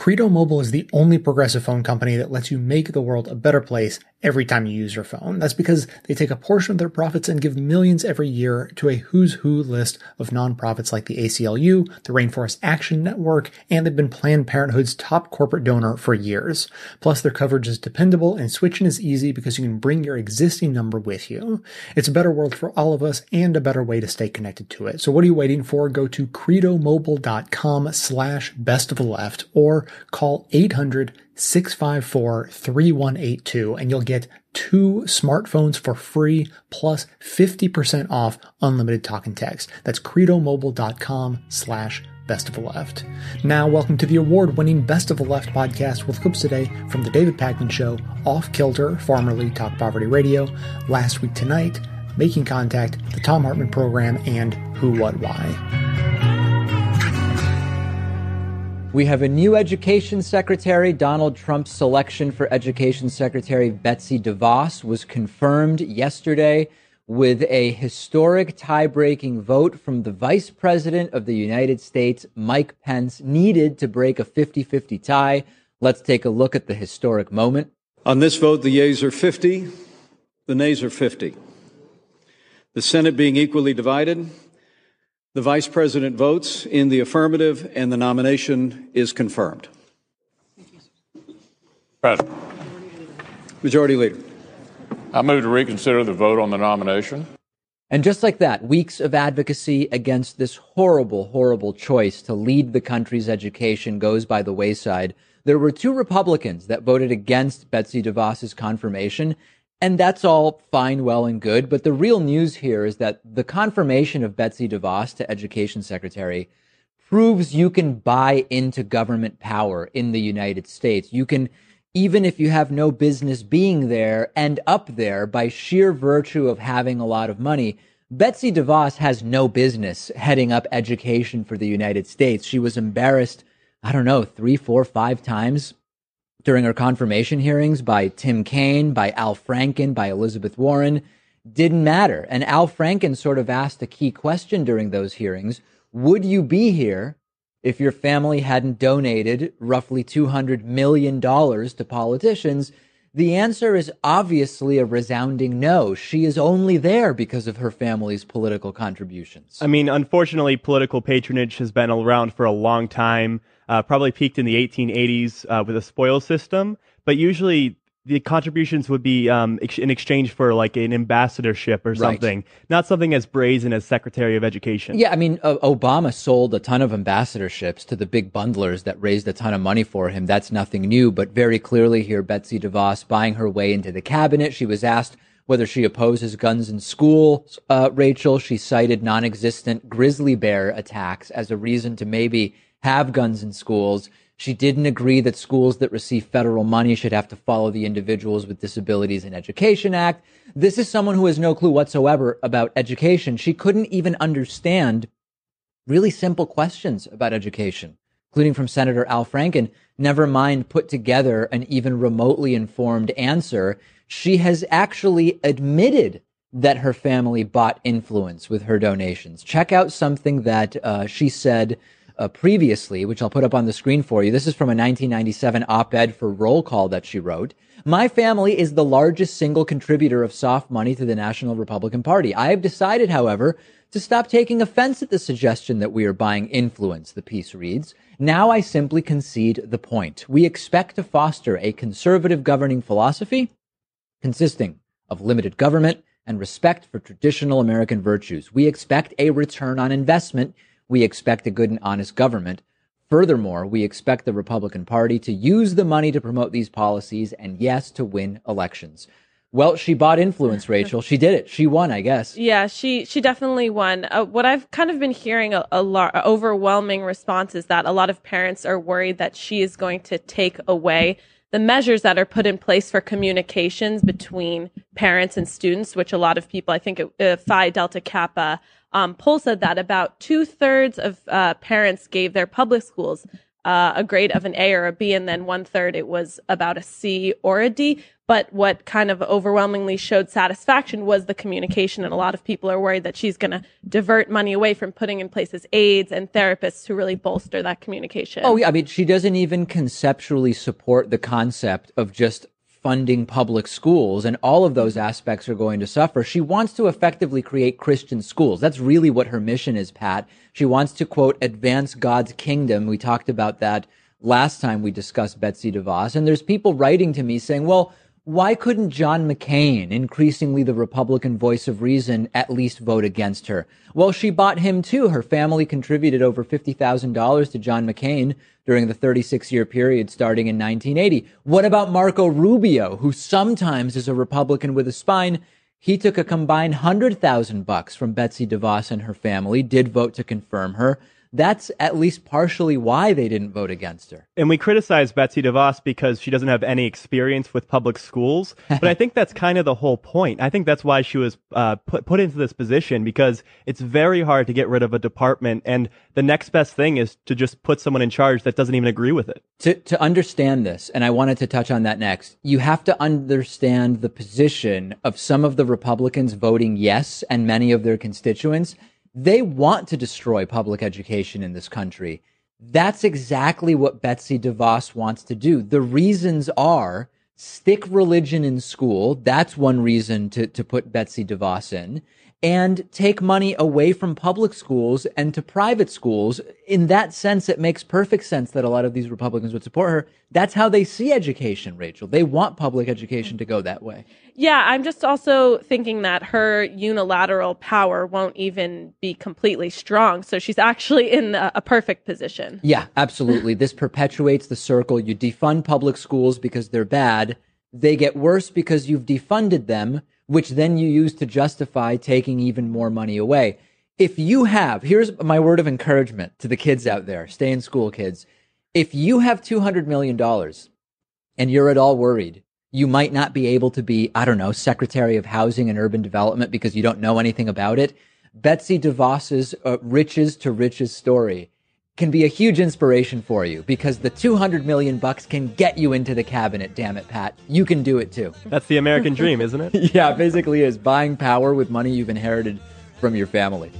Credo Mobile is the only progressive phone company that lets you make the world a better place every time you use your phone. That's because they take a portion of their profits and give millions every year to a who's who list of nonprofits like the ACLU, the Rainforest Action Network, and they've been Planned Parenthood's top corporate donor for years. Plus, their coverage is dependable and switching is easy because you can bring your existing number with you. It's a better world for all of us and a better way to stay connected to it. So what are you waiting for? Go to credomobile.com slash best of the left or call 800 654 3182 and you'll get two smartphones for free plus 50% off unlimited talk and text. That's credomobile.com slash best of the left. Now, welcome to the award winning Best of the Left podcast with clips today from The David Pakman Show, Off Kilter, formerly Talk Poverty Radio, Last Week Tonight, Making Contact, The Thom Hartmann Program, and Who, What, Why. We have a new education secretary. Donald Trump's selection for education secretary Betsy DeVos was confirmed yesterday with a historic tie breaking vote from the vice president of the United States, Mike Pence, needed to break a 50 50 tie. Let's take a look at the historic moment. On this vote, the yeas are 50, the nays are 50. The Senate being equally divided, the Vice President votes in the affirmative, and the nomination is confirmed. President. Majority Leader. I move to reconsider the vote on the nomination. And just like that, weeks of advocacy against this horrible, horrible choice to lead the country's education goes by the wayside. There were two Republicans that voted against Betsy DeVos's confirmation, and that's all fine, well, and good. But the real news here is that the confirmation of Betsy DeVos to Education Secretary proves you can buy into government power in the United States. You can, even if you have no business being there, end up there by sheer virtue of having a lot of money. Betsy DeVos has no business heading up education for the United States. She was embarrassed, I don't know, three, four, five times during her confirmation hearings by Tim Kaine, by Al Franken, by Elizabeth Warren didn't matter. And Al Franken sort of asked a key question during those hearings. Would you be here if your family hadn't donated roughly $200 million to politicians? The answer is obviously a resounding no. She is only there because of her family's political contributions. I mean, unfortunately, political patronage has been around for a long time uh, probably peaked in the 1880s uh, with a spoils system, but usually the contributions would be um, ex- in exchange for like an ambassadorship or something, right. not something as brazen as Secretary of Education. Yeah, I mean, uh, Obama sold a ton of ambassadorships to the big bundlers that raised a ton of money for him. That's nothing new, but very clearly here, Betsy DeVos buying her way into the cabinet. She was asked whether she opposes guns in school. Uh, Rachel, she cited non-existent grizzly bear attacks as a reason to maybe have guns in schools. She didn't agree that schools that receive federal money should have to follow the Individuals with Disabilities in Education Act. This is someone who has no clue whatsoever about education. She couldn't even understand really simple questions about education, including from Senator Al Franken. Never mind put together an even remotely informed answer. She has actually admitted that her family bought influence with her donations. Check out something that uh, she said uh, previously, which I'll put up on the screen for you. This is from a 1997 op-ed for Roll Call that she wrote. My family is the largest single contributor of soft money to the National Republican Party. I have decided, however, to stop taking offense at the suggestion that we are buying influence, the piece reads. Now I simply concede the point. We expect to foster a conservative governing philosophy consisting of limited government and respect for traditional American virtues. We expect a return on investment we expect a good and honest government. Furthermore, we expect the Republican Party to use the money to promote these policies and, yes, to win elections. Well, she bought influence, Rachel. She did it. She won, I guess. Yeah, she she definitely won. Uh, what I've kind of been hearing a, a lot, overwhelming response is that a lot of parents are worried that she is going to take away the measures that are put in place for communications between parents and students, which a lot of people, I think, uh, Phi Delta Kappa um, poll said that about two thirds of uh, parents gave their public schools uh, a grade of an A or a B, and then one third it was about a C or a D. But what kind of overwhelmingly showed satisfaction was the communication. And a lot of people are worried that she's going to divert money away from putting in places aides and therapists who really bolster that communication. Oh, yeah. I mean, she doesn't even conceptually support the concept of just funding public schools and all of those aspects are going to suffer. She wants to effectively create Christian schools. That's really what her mission is, Pat. She wants to quote, advance God's kingdom. We talked about that last time we discussed Betsy DeVos. And there's people writing to me saying, well, why couldn't John McCain, increasingly the Republican voice of reason, at least vote against her? Well, she bought him too. Her family contributed over $50,000 to John McCain during the 36 year period starting in 1980. What about Marco Rubio, who sometimes is a Republican with a spine? He took a combined 100,000 bucks from Betsy DeVos and her family, did vote to confirm her that's at least partially why they didn't vote against her. And we criticize Betsy DeVos because she doesn't have any experience with public schools. But I think that's kind of the whole point. I think that's why she was uh, put put into this position because it's very hard to get rid of a department, and the next best thing is to just put someone in charge that doesn't even agree with it. To to understand this, and I wanted to touch on that next. You have to understand the position of some of the Republicans voting yes, and many of their constituents they want to destroy public education in this country. That's exactly what Betsy DeVos wants to do. The reasons are stick religion in school. That's one reason to, to put Betsy DeVos in and take money away from public schools and to private schools. In that sense, it makes perfect sense that a lot of these Republicans would support her. That's how they see education, Rachel. They want public education to go that way. Yeah, I'm just also thinking that her unilateral power won't even be completely strong. So she's actually in a, a perfect position. Yeah, absolutely. this perpetuates the circle. You defund public schools because they're bad. They get worse because you've defunded them which then you use to justify taking even more money away. If you have, here's my word of encouragement to the kids out there, stay in school kids. If you have $200 million and you're at all worried, you might not be able to be, I don't know, Secretary of Housing and Urban Development because you don't know anything about it. Betsy DeVos's uh, riches to riches story can be a huge inspiration for you because the 200 million bucks can get you into the cabinet, damn it, Pat. You can do it too. That's the American dream, isn't it? yeah, basically is buying power with money you've inherited from your family.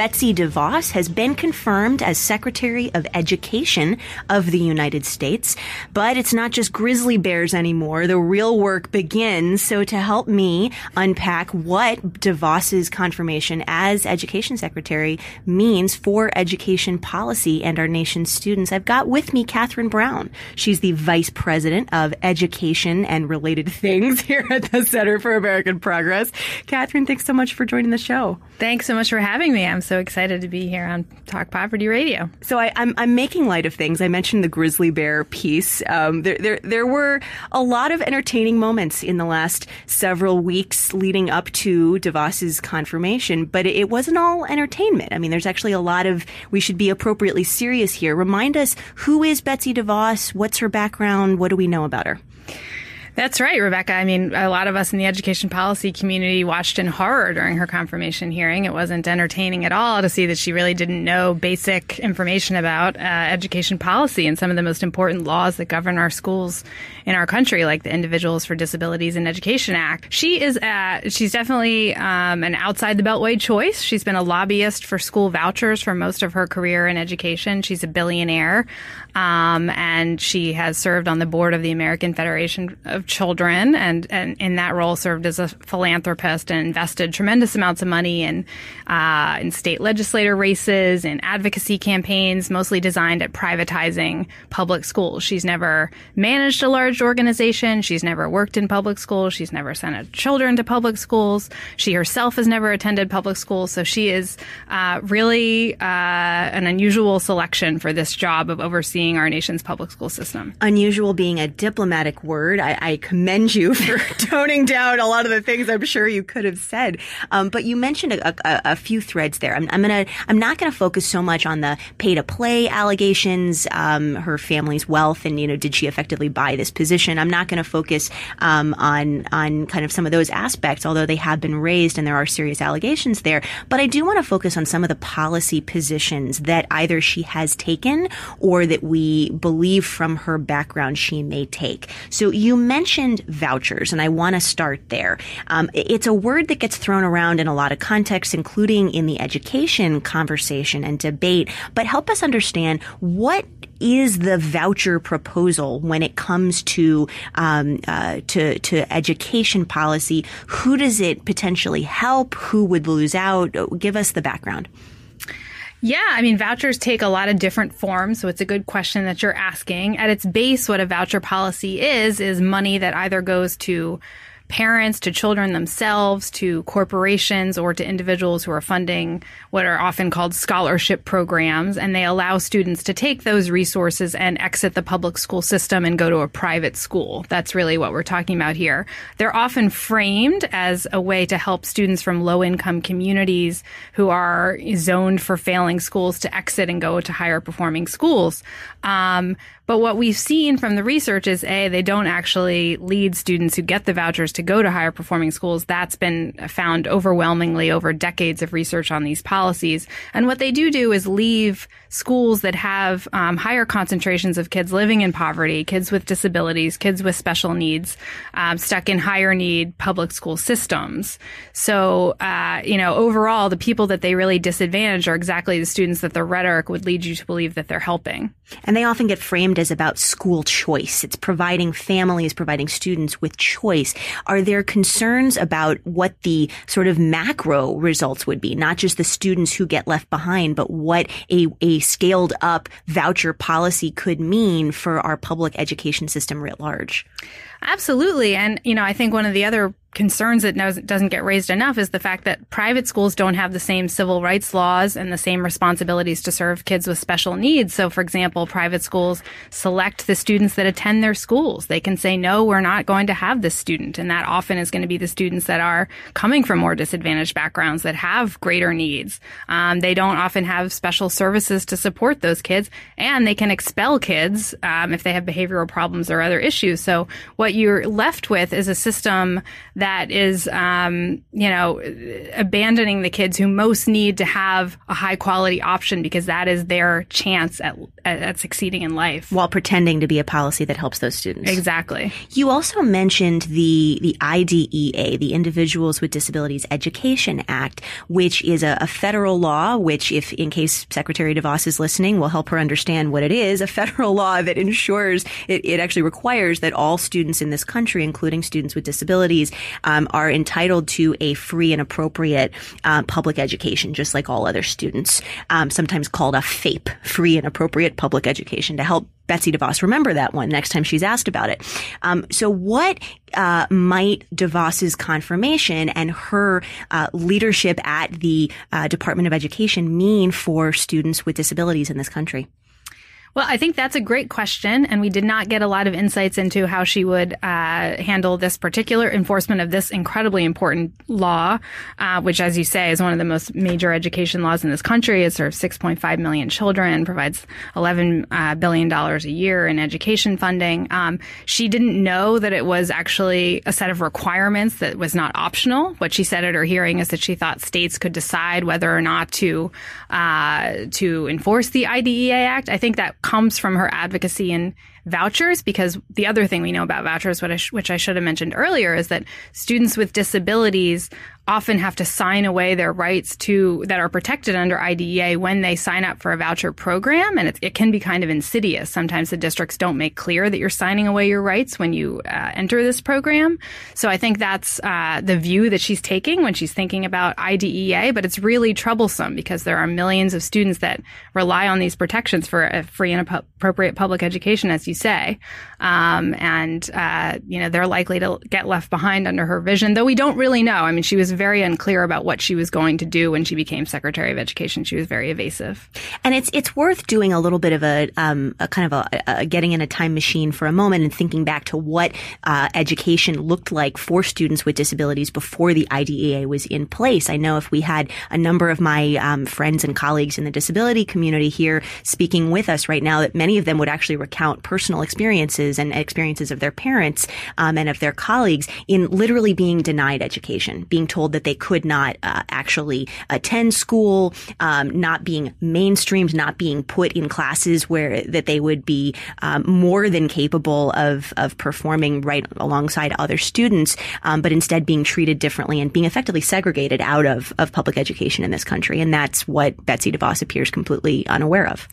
Betsy DeVos has been confirmed as Secretary of Education of the United States. But it's not just grizzly bears anymore. The real work begins. So to help me unpack what DeVos's confirmation as Education Secretary means for education policy and our nation's students, I've got with me Catherine Brown. She's the Vice President of Education and Related Things here at the Center for American Progress. Catherine, thanks so much for joining the show. Thanks so much for having me. I'm so excited to be here on Talk Poverty Radio. So I, am I'm, I'm making light of things. I mentioned the grizzly bear piece. Um, there, there there were a lot of entertaining moments in the last several weeks leading up to DeVos's confirmation, but it, it wasn't all entertainment. I mean, there's actually a lot of we should be appropriately serious here. Remind us who is Betsy DeVos? What's her background? What do we know about her? That's right, Rebecca. I mean, a lot of us in the education policy community watched in horror during her confirmation hearing. It wasn't entertaining at all to see that she really didn't know basic information about uh, education policy and some of the most important laws that govern our schools in our country, like the Individuals for Disabilities in Education Act. She is at, she's definitely um, an outside the beltway choice. She's been a lobbyist for school vouchers for most of her career in education. She's a billionaire. Um, and she has served on the board of the American Federation of Children and, and in that role served as a philanthropist and invested tremendous amounts of money in, uh, in state legislator races and advocacy campaigns, mostly designed at privatizing public schools. She's never managed a large organization. She's never worked in public schools. She's never sent children to public schools. She herself has never attended public schools. So she is uh, really uh, an unusual selection for this job of overseeing our nation's public school system. Unusual being a diplomatic word. I, I commend you for toning down a lot of the things I'm sure you could have said. Um, but you mentioned a, a, a, few threads there. I'm, I'm, gonna, I'm not gonna focus so much on the pay to play allegations, um, her family's wealth, and you know, did she effectively buy this position? I'm not gonna focus um, on on kind of some of those aspects, although they have been raised and there are serious allegations there. But I do want to focus on some of the policy positions that either she has taken or that we believe from her background she may take. So you mentioned vouchers, and I want to start there. Um, it's a word that gets thrown around in a lot of contexts, including in the education conversation and debate. But help us understand what is the voucher proposal when it comes to um, uh, to to education policy? Who does it potentially help? Who would lose out? Give us the background. Yeah, I mean, vouchers take a lot of different forms, so it's a good question that you're asking. At its base, what a voucher policy is, is money that either goes to parents, to children themselves, to corporations, or to individuals who are funding what are often called scholarship programs. And they allow students to take those resources and exit the public school system and go to a private school. That's really what we're talking about here. They're often framed as a way to help students from low income communities who are zoned for failing schools to exit and go to higher performing schools. Um, but what we've seen from the research is A, they don't actually lead students who get the vouchers to go to higher performing schools. That's been found overwhelmingly over decades of research on these policies. And what they do do is leave schools that have um, higher concentrations of kids living in poverty, kids with disabilities, kids with special needs, um, stuck in higher need public school systems. So, uh, you know, overall, the people that they really disadvantage are exactly the students that the rhetoric would lead you to believe that they're helping. And they often get framed is about school choice. It's providing families, providing students with choice. Are there concerns about what the sort of macro results would be? Not just the students who get left behind, but what a, a scaled up voucher policy could mean for our public education system writ large? Absolutely. And, you know, I think one of the other concerns that doesn't get raised enough is the fact that private schools don't have the same civil rights laws and the same responsibilities to serve kids with special needs. So, for example, private schools select the students that attend their schools. They can say, no, we're not going to have this student. And that often is going to be the students that are coming from more disadvantaged backgrounds that have greater needs. Um, they don't often have special services to support those kids and they can expel kids um, if they have behavioral problems or other issues. So what you're left with is a system that is, um, you know, abandoning the kids who most need to have a high quality option because that is their chance at, at, at succeeding in life. While pretending to be a policy that helps those students. Exactly. You also mentioned the, the IDEA, the Individuals with Disabilities Education Act, which is a, a federal law, which if, in case Secretary DeVos is listening, will help her understand what it is, a federal law that ensures it, it actually requires that all students in this country, including students with disabilities, um, are entitled to a free and appropriate uh, public education, just like all other students. Um, sometimes called a FAPE, free and appropriate public education, to help Betsy DeVos remember that one next time she's asked about it. Um, so what uh, might DeVos's confirmation and her uh, leadership at the uh, Department of Education mean for students with disabilities in this country? Well, I think that's a great question, and we did not get a lot of insights into how she would uh, handle this particular enforcement of this incredibly important law, uh, which, as you say, is one of the most major education laws in this country. It serves 6.5 million children, provides 11 uh, billion dollars a year in education funding. Um, she didn't know that it was actually a set of requirements that was not optional. What she said at her hearing is that she thought states could decide whether or not to uh, to enforce the IDEA Act. I think that comes from her advocacy in vouchers because the other thing we know about vouchers, which I, sh- which I should have mentioned earlier, is that students with disabilities often have to sign away their rights to that are protected under IDEA when they sign up for a voucher program, and it, it can be kind of insidious. Sometimes the districts don't make clear that you're signing away your rights when you uh, enter this program. So I think that's uh, the view that she's taking when she's thinking about IDEA, but it's really troublesome because there are millions of students that rely on these protections for a free and appropriate public education, as you say, um, and uh, you know they're likely to get left behind under her vision. Though we don't really know. I mean, she was very unclear about what she was going to do when she became Secretary of Education. She was very evasive. And it's it's worth doing a little bit of a, um, a kind of a, a, getting in a time machine for a moment and thinking back to what uh, education looked like for students with disabilities before the IDEA was in place. I know if we had a number of my um, friends and colleagues in the disability community here speaking with us right now, that many of them would actually recount personal experiences and experiences of their parents um, and of their colleagues in literally being denied education, being told that they could not uh, actually attend school, um, not being mainstreamed, not being put in classes where that they would be um, more than capable of of performing right alongside other students, um, but instead being treated differently and being effectively segregated out of of public education in this country, and that's what Betsy DeVos appears completely unaware of.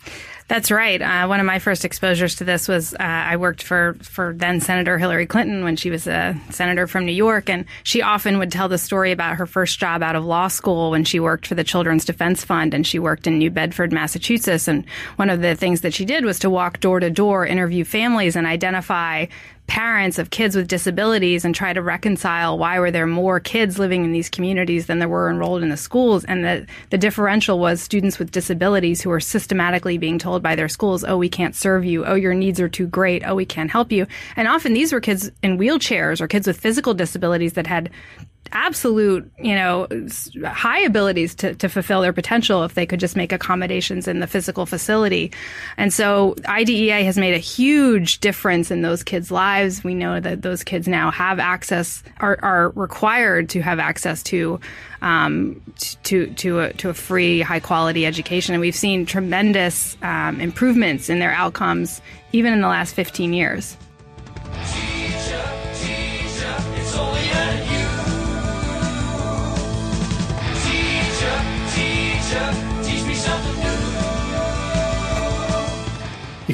That's right. Uh, one of my first exposures to this was uh, I worked for for then Senator Hillary Clinton when she was a senator from New York, and she often would tell the story about her first job out of law school when she worked for the Children's Defense Fund, and she worked in New Bedford, Massachusetts. And one of the things that she did was to walk door to door, interview families, and identify parents of kids with disabilities and try to reconcile why were there more kids living in these communities than there were enrolled in the schools and the, the differential was students with disabilities who were systematically being told by their schools oh we can't serve you. Oh your needs are too great. Oh we can't help you. And often these were kids in wheelchairs or kids with physical disabilities that had absolute, you know, high abilities to, to fulfill their potential if they could just make accommodations in the physical facility. And so IDEA has made a huge difference in those kids' lives. We know that those kids now have access, are, are required to have access to, um, to, to a, to a free, high quality education. And we've seen tremendous um, improvements in their outcomes even in the last 15 years.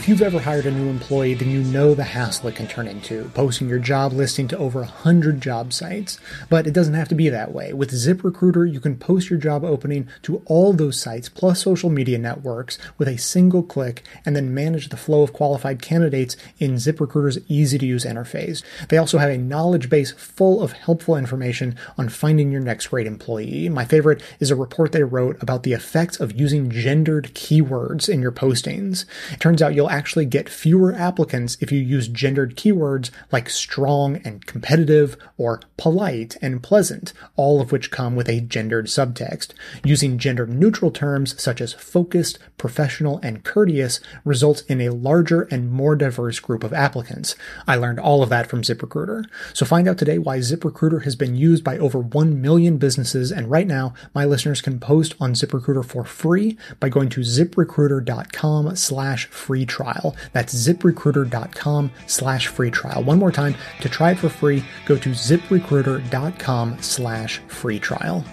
If you've ever hired a new employee, then you know the hassle it can turn into, posting your job listing to over 100 job sites. But it doesn't have to be that way. With ZipRecruiter, you can post your job opening to all those sites plus social media networks with a single click and then manage the flow of qualified candidates in ZipRecruiter's easy to use interface. They also have a knowledge base full of helpful information on finding your next great employee. My favorite is a report they wrote about the effects of using gendered keywords in your postings. It turns out you'll actually get fewer applicants if you use gendered keywords like strong and competitive or polite and pleasant, all of which come with a gendered subtext. Using gender neutral terms such as focused, professional, and courteous results in a larger and more diverse group of applicants. I learned all of that from ZipRecruiter. So find out today why ZipRecruiter has been used by over 1 million businesses, and right now, my listeners can post on ZipRecruiter for free by going to ziprecruiter.com slash free trial. That's ziprecruiter.com slash free trial. One more time, to try it for free, go to ziprecruiter.com slash free trial.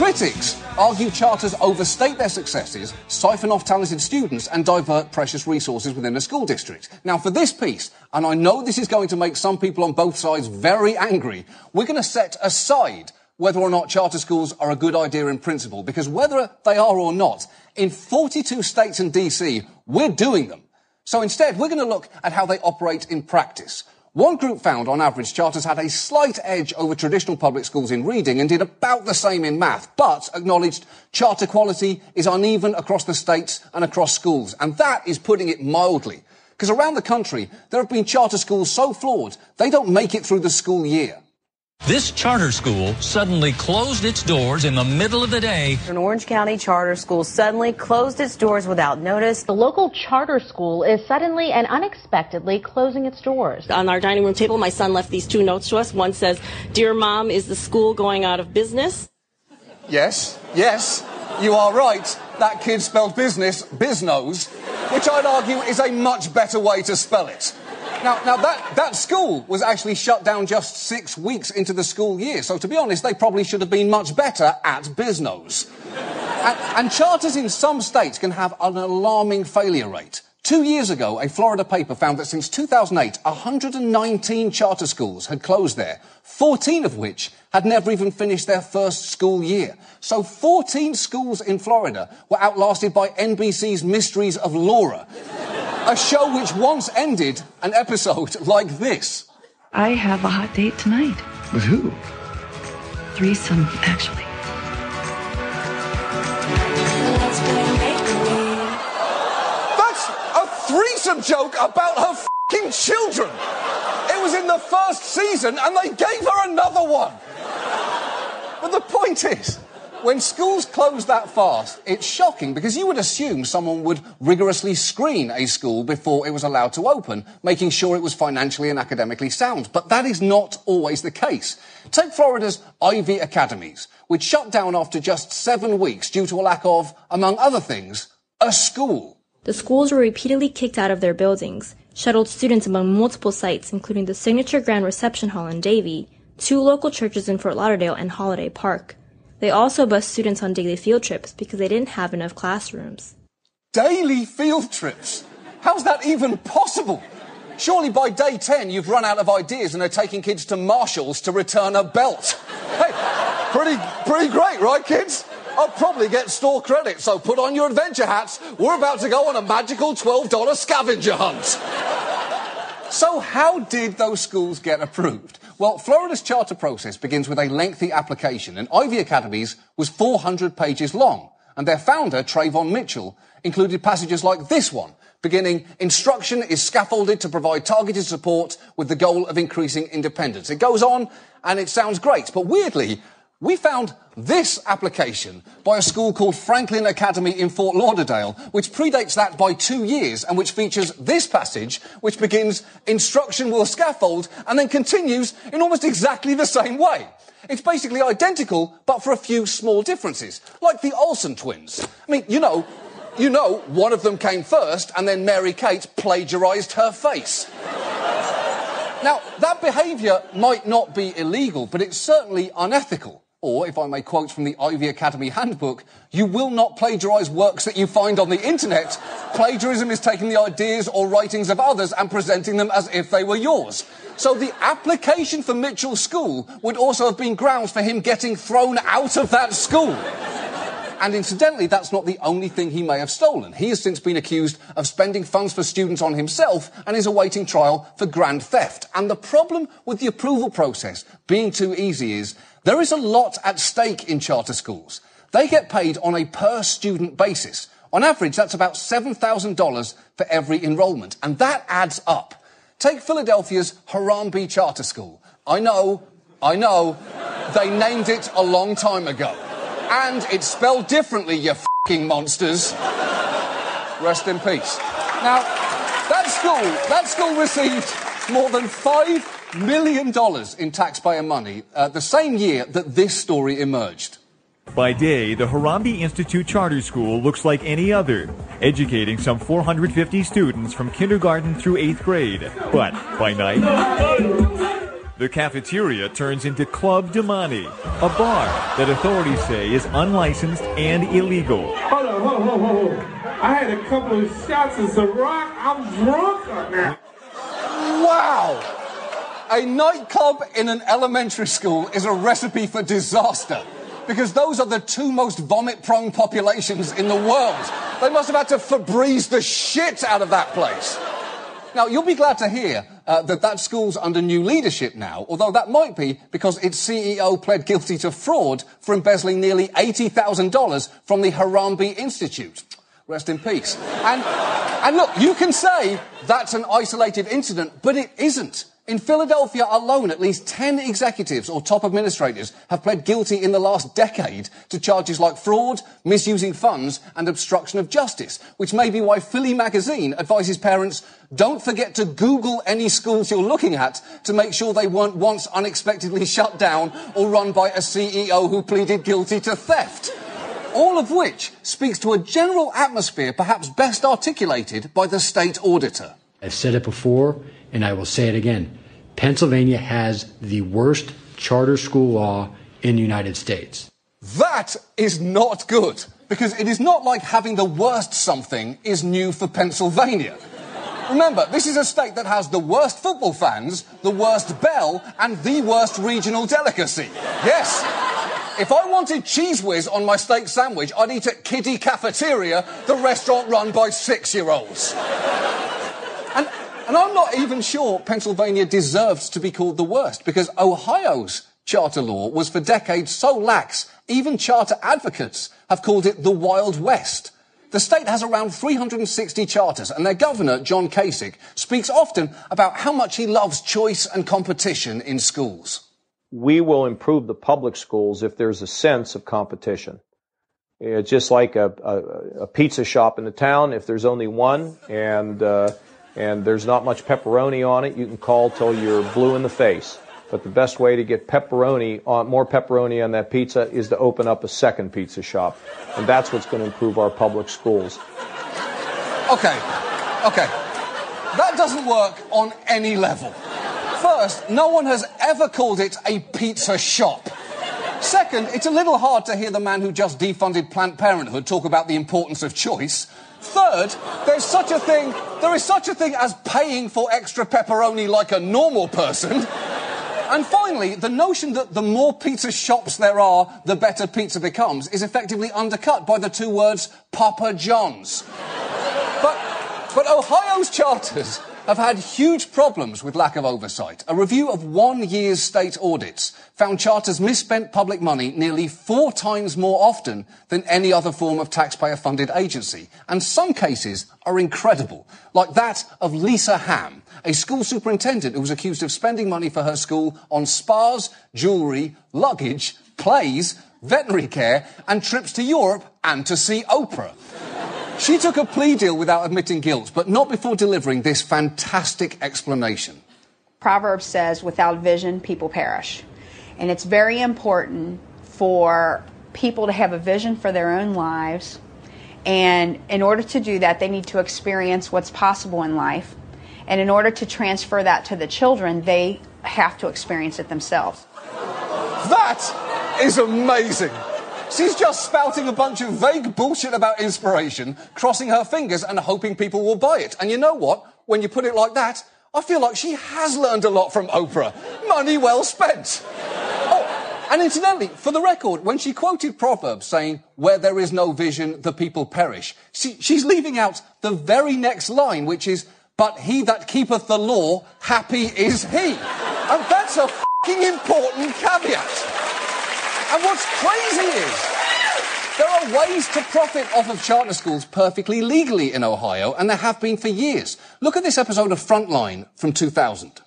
Critics argue charters overstate their successes, siphon off talented students, and divert precious resources within a school district. Now, for this piece, and I know this is going to make some people on both sides very angry, we're going to set aside whether or not charter schools are a good idea in principle, because whether they are or not, in 42 states and DC, we're doing them. So instead, we're going to look at how they operate in practice. One group found, on average, charters had a slight edge over traditional public schools in reading and did about the same in math, but acknowledged charter quality is uneven across the states and across schools. And that is putting it mildly. Because around the country, there have been charter schools so flawed, they don't make it through the school year. This charter school suddenly closed its doors in the middle of the day. An Orange County charter school suddenly closed its doors without notice. The local charter school is suddenly and unexpectedly closing its doors. On our dining room table, my son left these two notes to us. One says, Dear Mom, is the school going out of business? Yes, yes, you are right. That kid spelled business, biznos. which I'd argue is a much better way to spell it. Now, now that, that school was actually shut down just six weeks into the school year, so to be honest, they probably should have been much better at Biznos. and, and charters in some states can have an alarming failure rate. Two years ago, a Florida paper found that since 2008, 119 charter schools had closed there, 14 of which had never even finished their first school year. So 14 schools in Florida were outlasted by NBC's Mysteries of Laura, a show which once ended an episode like this. I have a hot date tonight. With who? Threesome, actually. Joke about her fing children. It was in the first season and they gave her another one. But the point is, when schools close that fast, it's shocking because you would assume someone would rigorously screen a school before it was allowed to open, making sure it was financially and academically sound. But that is not always the case. Take Florida's Ivy Academies, which shut down after just seven weeks due to a lack of, among other things, a school. The schools were repeatedly kicked out of their buildings, shuttled students among multiple sites, including the Signature Grand Reception Hall in Davie, two local churches in Fort Lauderdale, and Holiday Park. They also bused students on daily field trips because they didn't have enough classrooms. Daily field trips? How's that even possible? Surely by day 10 you've run out of ideas and are taking kids to Marshall's to return a belt. Hey, pretty, pretty great, right, kids? I'll probably get store credit, so put on your adventure hats. We're about to go on a magical $12 scavenger hunt. So, how did those schools get approved? Well, Florida's charter process begins with a lengthy application, and Ivy Academies was 400 pages long. And their founder, Trayvon Mitchell, included passages like this one, beginning, instruction is scaffolded to provide targeted support with the goal of increasing independence. It goes on, and it sounds great, but weirdly, we found this application by a school called Franklin Academy in Fort Lauderdale, which predates that by two years and which features this passage, which begins, instruction will scaffold, and then continues in almost exactly the same way. It's basically identical, but for a few small differences, like the Olsen twins. I mean, you know, you know, one of them came first, and then Mary Kate plagiarized her face. Now, that behaviour might not be illegal, but it's certainly unethical. Or, if I may quote from the Ivy Academy handbook, you will not plagiarise works that you find on the internet. Plagiarism is taking the ideas or writings of others and presenting them as if they were yours. So the application for Mitchell School would also have been grounds for him getting thrown out of that school. And incidentally, that's not the only thing he may have stolen. He has since been accused of spending funds for students on himself and is awaiting trial for grand theft. And the problem with the approval process being too easy is there is a lot at stake in charter schools. They get paid on a per student basis. On average, that's about $7,000 for every enrolment. And that adds up. Take Philadelphia's Harambee Charter School. I know, I know, they named it a long time ago. And it's spelled differently, you fucking monsters. Rest in peace. Now, that school, that school received more than five million dollars in taxpayer money uh, the same year that this story emerged. By day, the Harambee Institute Charter School looks like any other, educating some 450 students from kindergarten through 8th grade. But by night, the cafeteria turns into Club Damani, a bar that authorities say is unlicensed and illegal. Hold on, hold on, hold on. I had a couple of shots of Ciroc. I'm drunk right now. Wow! A nightclub in an elementary school is a recipe for disaster. Because those are the two most vomit prone populations in the world. They must have had to Febreze the shit out of that place. Now, you'll be glad to hear uh, that that school's under new leadership now, although that might be because its CEO pled guilty to fraud for embezzling nearly $80,000 from the Harambee Institute. Rest in peace. And, and look, you can say that's an isolated incident, but it isn't. In Philadelphia alone, at least 10 executives or top administrators have pled guilty in the last decade to charges like fraud, misusing funds, and obstruction of justice, which may be why Philly magazine advises parents don't forget to Google any schools you're looking at to make sure they weren't once unexpectedly shut down or run by a CEO who pleaded guilty to theft. All of which speaks to a general atmosphere perhaps best articulated by the state auditor. I've said it before, and I will say it again. Pennsylvania has the worst charter school law in the United States. That is not good, because it is not like having the worst something is new for Pennsylvania. Remember, this is a state that has the worst football fans, the worst bell, and the worst regional delicacy. Yes. If I wanted Cheez Whiz on my steak sandwich, I'd eat at Kiddie Cafeteria, the restaurant run by six year olds. And, and I'm not even sure Pennsylvania deserves to be called the worst, because Ohio's charter law was for decades so lax, even charter advocates have called it the Wild West. The state has around 360 charters, and their governor, John Kasich, speaks often about how much he loves choice and competition in schools. We will improve the public schools if there's a sense of competition. It's just like a, a, a pizza shop in the town. If there's only one and uh, and there's not much pepperoni on it, you can call till you're blue in the face. But the best way to get pepperoni on more pepperoni on that pizza is to open up a second pizza shop, and that's what's going to improve our public schools. Okay, okay. That doesn't work on any level. First, no one has ever called it a pizza shop. Second, it's a little hard to hear the man who just defunded Planned Parenthood talk about the importance of choice. Third, there's such a thing, there is such a thing as paying for extra pepperoni like a normal person. And finally, the notion that the more pizza shops there are, the better pizza becomes is effectively undercut by the two words Papa John's. But, but Ohio's charters have had huge problems with lack of oversight. A review of one year's state audits found charters misspent public money nearly four times more often than any other form of taxpayer funded agency. And some cases are incredible, like that of Lisa Ham, a school superintendent who was accused of spending money for her school on spas, jewellery, luggage, plays, veterinary care, and trips to Europe and to see Oprah. She took a plea deal without admitting guilt, but not before delivering this fantastic explanation. Proverbs says, without vision, people perish. And it's very important for people to have a vision for their own lives. And in order to do that, they need to experience what's possible in life. And in order to transfer that to the children, they have to experience it themselves. That is amazing. She's just spouting a bunch of vague bullshit about inspiration, crossing her fingers and hoping people will buy it. And you know what? When you put it like that, I feel like she has learned a lot from Oprah. Money well spent. Oh, and incidentally, for the record, when she quoted Proverbs saying, where there is no vision, the people perish, she, she's leaving out the very next line, which is, but he that keepeth the law, happy is he. And that's a fucking important caveat. And what's crazy is there are ways to profit off of charter schools perfectly legally in Ohio, and there have been for years. Look at this episode of Frontline from 2000.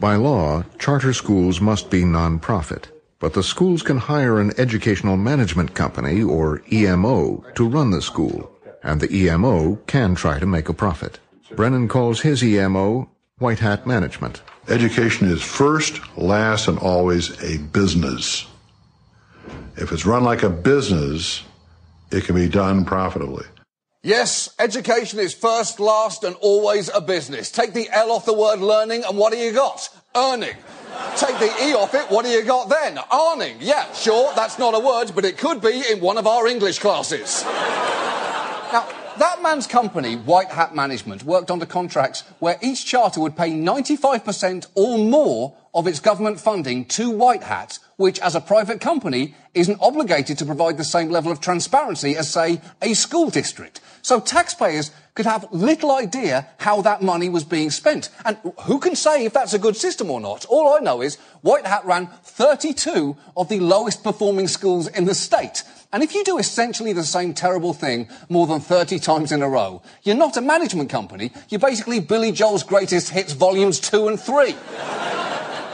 By law, charter schools must be nonprofit, but the schools can hire an educational management company, or EMO, to run the school, and the EMO can try to make a profit. Brennan calls his EMO White Hat Management. Education is first, last, and always a business. If it's run like a business, it can be done profitably. Yes, education is first, last, and always a business. Take the L off the word learning, and what do you got? Earning. Take the E off it, what do you got then? Arning. Yeah, sure, that's not a word, but it could be in one of our English classes. now, that man's company, White Hat Management, worked under contracts where each charter would pay 95% or more of its government funding to White Hat, which as a private company isn't obligated to provide the same level of transparency as, say, a school district. So taxpayers could have little idea how that money was being spent. And who can say if that's a good system or not? All I know is White Hat ran 32 of the lowest performing schools in the state. And if you do essentially the same terrible thing more than 30 times in a row, you're not a management company. You're basically Billy Joel's greatest hits volumes two and three.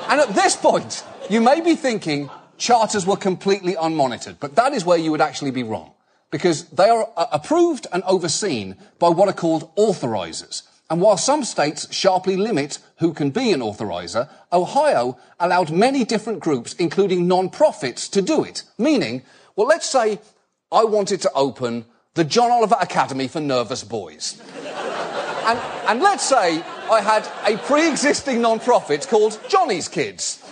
and at this point, you may be thinking charters were completely unmonitored, but that is where you would actually be wrong. Because they are uh, approved and overseen by what are called authorizers. And while some states sharply limit who can be an authorizer, Ohio allowed many different groups, including non-profits, to do it. Meaning, well, let's say I wanted to open the John Oliver Academy for Nervous Boys. and, and let's say I had a pre existing non profit called Johnny's Kids.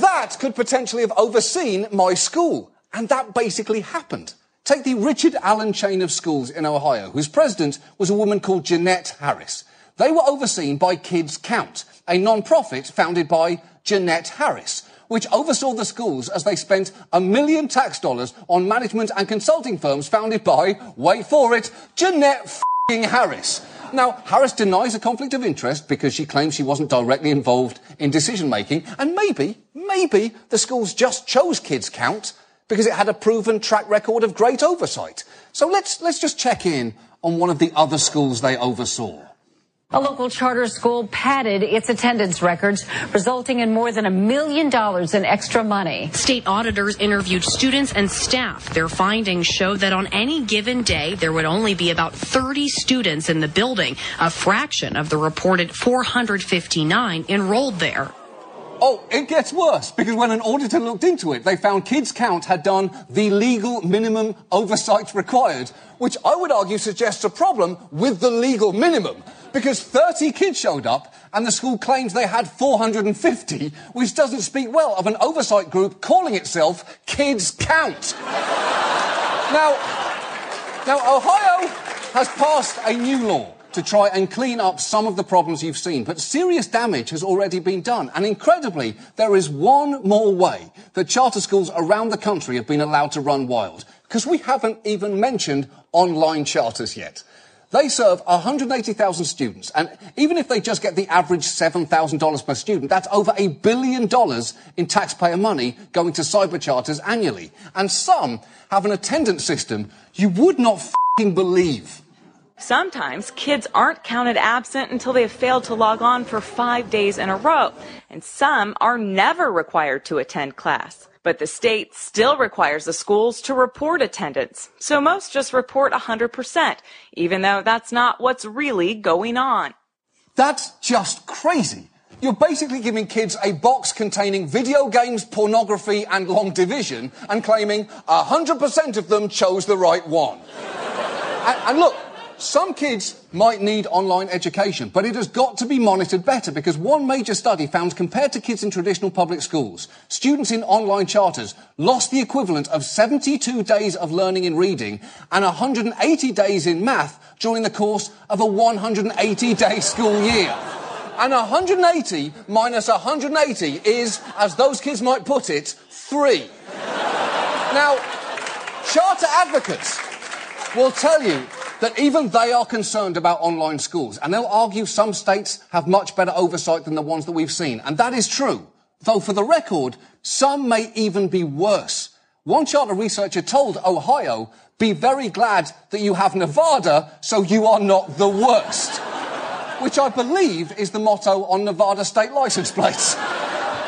That could potentially have overseen my school. And that basically happened. Take the Richard Allen chain of schools in Ohio, whose president was a woman called Jeanette Harris. They were overseen by Kids Count, a non-profit founded by Jeanette Harris, which oversaw the schools as they spent a million tax dollars on management and consulting firms founded by, wait for it, Jeanette Harris. Now, Harris denies a conflict of interest because she claims she wasn't directly involved in decision making, and maybe, maybe the schools just chose Kids Count because it had a proven track record of great oversight. So let's, let's just check in on one of the other schools they oversaw. A local charter school padded its attendance records, resulting in more than a million dollars in extra money. State auditors interviewed students and staff. Their findings showed that on any given day, there would only be about 30 students in the building, a fraction of the reported 459 enrolled there. Oh, it gets worse because when an auditor looked into it, they found Kids Count had done the legal minimum oversight required, which I would argue suggests a problem with the legal minimum because 30 kids showed up and the school claims they had 450, which doesn't speak well of an oversight group calling itself Kids Count. now, now, Ohio has passed a new law to try and clean up some of the problems you've seen, but serious damage has already been done. And incredibly, there is one more way that charter schools around the country have been allowed to run wild, because we haven't even mentioned online charters yet. They serve 180,000 students, and even if they just get the average $7,000 per student, that's over a billion dollars in taxpayer money going to cyber charters annually. And some have an attendance system you would not believe. Sometimes kids aren't counted absent until they have failed to log on for five days in a row, and some are never required to attend class. But the state still requires the schools to report attendance, so most just report 100%, even though that's not what's really going on. That's just crazy. You're basically giving kids a box containing video games, pornography, and long division, and claiming 100% of them chose the right one. and, and look, some kids might need online education, but it has got to be monitored better because one major study found compared to kids in traditional public schools, students in online charters lost the equivalent of 72 days of learning in reading and 180 days in math during the course of a 180 day school year. And 180 minus 180 is, as those kids might put it, three. now, charter advocates will tell you that even they are concerned about online schools. And they'll argue some states have much better oversight than the ones that we've seen. And that is true. Though for the record, some may even be worse. One charter researcher told Ohio, be very glad that you have Nevada so you are not the worst. Which I believe is the motto on Nevada state license plates.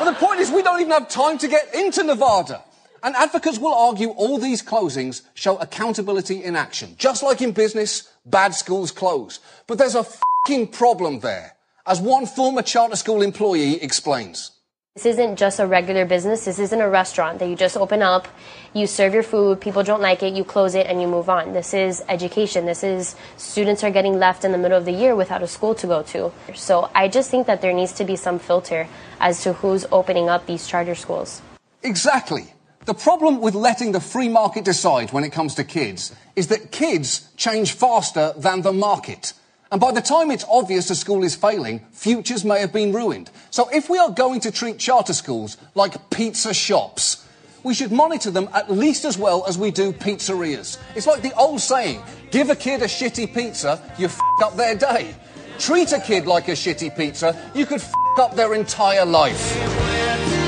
But the point is we don't even have time to get into Nevada. And advocates will argue all these closings show accountability in action. Just like in business, bad schools close. But there's a fucking problem there, as one former charter school employee explains. This isn't just a regular business. This isn't a restaurant that you just open up, you serve your food, people don't like it, you close it, and you move on. This is education. This is students are getting left in the middle of the year without a school to go to. So I just think that there needs to be some filter as to who's opening up these charter schools. Exactly. The problem with letting the free market decide when it comes to kids is that kids change faster than the market. And by the time it's obvious a school is failing, futures may have been ruined. So if we are going to treat charter schools like pizza shops, we should monitor them at least as well as we do pizzerias. It's like the old saying, give a kid a shitty pizza, you f up their day. Treat a kid like a shitty pizza, you could f up their entire life.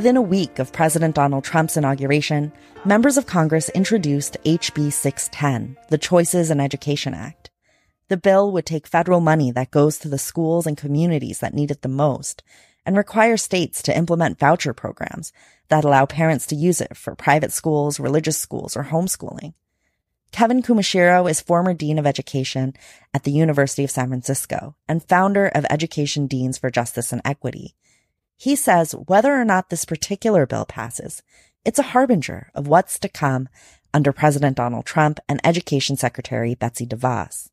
Within a week of President Donald Trump's inauguration, members of Congress introduced HB 610, the Choices in Education Act. The bill would take federal money that goes to the schools and communities that need it the most and require states to implement voucher programs that allow parents to use it for private schools, religious schools, or homeschooling. Kevin Kumashiro is former Dean of Education at the University of San Francisco and founder of Education Deans for Justice and Equity. He says whether or not this particular bill passes, it's a harbinger of what's to come under President Donald Trump and Education Secretary Betsy DeVos.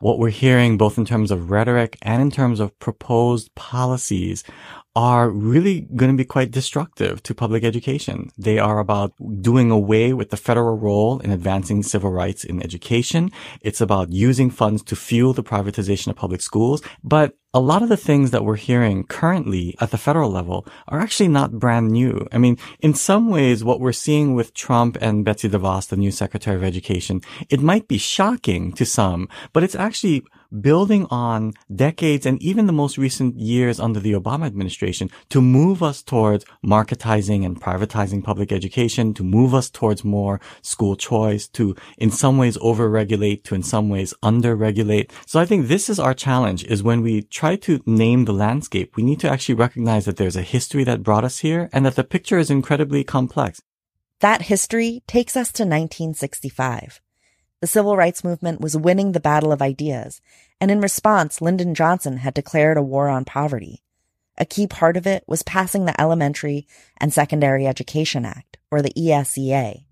What we're hearing both in terms of rhetoric and in terms of proposed policies are really going to be quite destructive to public education. They are about doing away with the federal role in advancing civil rights in education. It's about using funds to fuel the privatization of public schools. But a lot of the things that we're hearing currently at the federal level are actually not brand new. I mean, in some ways, what we're seeing with Trump and Betsy DeVos, the new Secretary of Education, it might be shocking to some, but it's actually building on decades and even the most recent years under the Obama administration to move us towards marketizing and privatizing public education, to move us towards more school choice, to in some ways overregulate, to in some ways underregulate. So I think this is our challenge is when we try to name the landscape, we need to actually recognize that there's a history that brought us here and that the picture is incredibly complex. That history takes us to 1965. The civil rights movement was winning the battle of ideas, and in response, Lyndon Johnson had declared a war on poverty. A key part of it was passing the Elementary and Secondary Education Act, or the ESEA.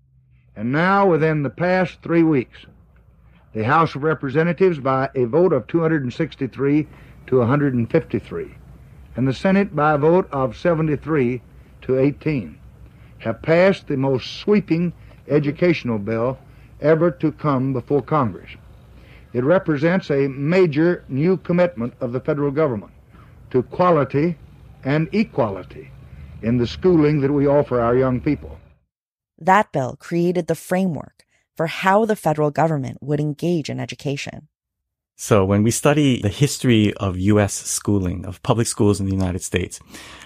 And now, within the past three weeks, the House of Representatives, by a vote of 263 to 153, and the Senate, by a vote of 73 to 18, have passed the most sweeping educational bill ever to come before Congress. It represents a major new commitment of the federal government to quality and equality in the schooling that we offer our young people. That bill created the framework for how the federal government would engage in education. So when we study the history of U.S. schooling, of public schools in the United States,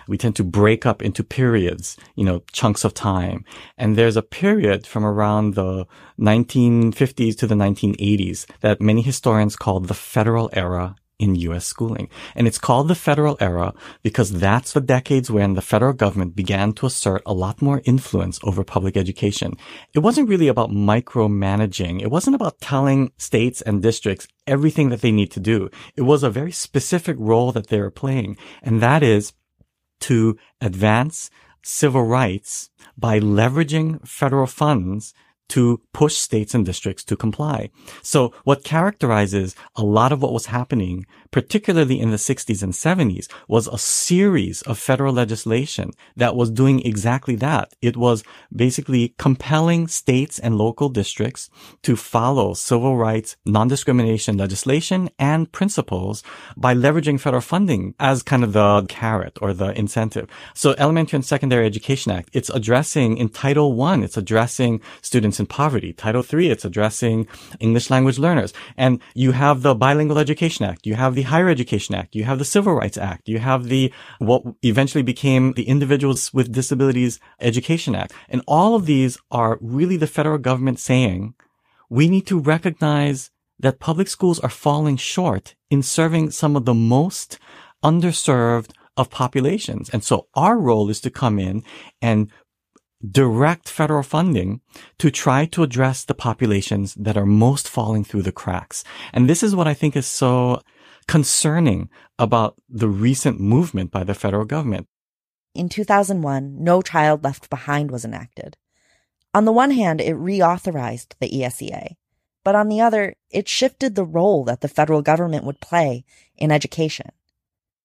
we tend to break up into periods, you know, chunks of time. And there's a period from around the 1950s to the 1980s that many historians call the federal era in U.S. schooling. And it's called the federal era because that's the decades when the federal government began to assert a lot more influence over public education. It wasn't really about micromanaging. It wasn't about telling states and districts everything that they need to do. It was a very specific role that they were playing. And that is to advance civil rights by leveraging federal funds to push states and districts to comply. So what characterizes a lot of what was happening, particularly in the 60s and 70s, was a series of federal legislation that was doing exactly that. It was basically compelling states and local districts to follow civil rights, non-discrimination legislation and principles by leveraging federal funding as kind of the carrot or the incentive. So Elementary and Secondary Education Act, it's addressing in Title I, it's addressing students in poverty. Title III, it's addressing English language learners. And you have the Bilingual Education Act. You have the Higher Education Act. You have the Civil Rights Act. You have the, what eventually became the Individuals with Disabilities Education Act. And all of these are really the federal government saying, we need to recognize that public schools are falling short in serving some of the most underserved of populations. And so our role is to come in and direct federal funding to try to address the populations that are most falling through the cracks. And this is what I think is so concerning about the recent movement by the federal government. In 2001, No Child Left Behind was enacted. On the one hand, it reauthorized the ESEA, but on the other, it shifted the role that the federal government would play in education.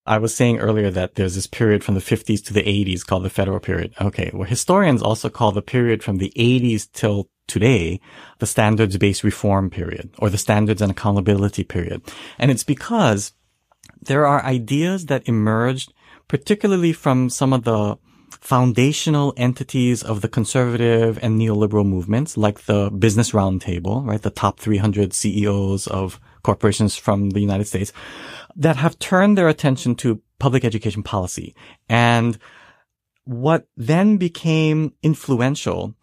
I was saying earlier that there's this period from the 50s to the 80s called the federal period. Okay. Well, historians also call the period from the 80s till today the standards based reform period or the standards and accountability period. And it's because there are ideas that emerged particularly from some of the foundational entities of the conservative and neoliberal movements, like the Business Roundtable, right? The top 300 CEOs of corporations from the United States that have turned their attention to public education policy. And what then became influential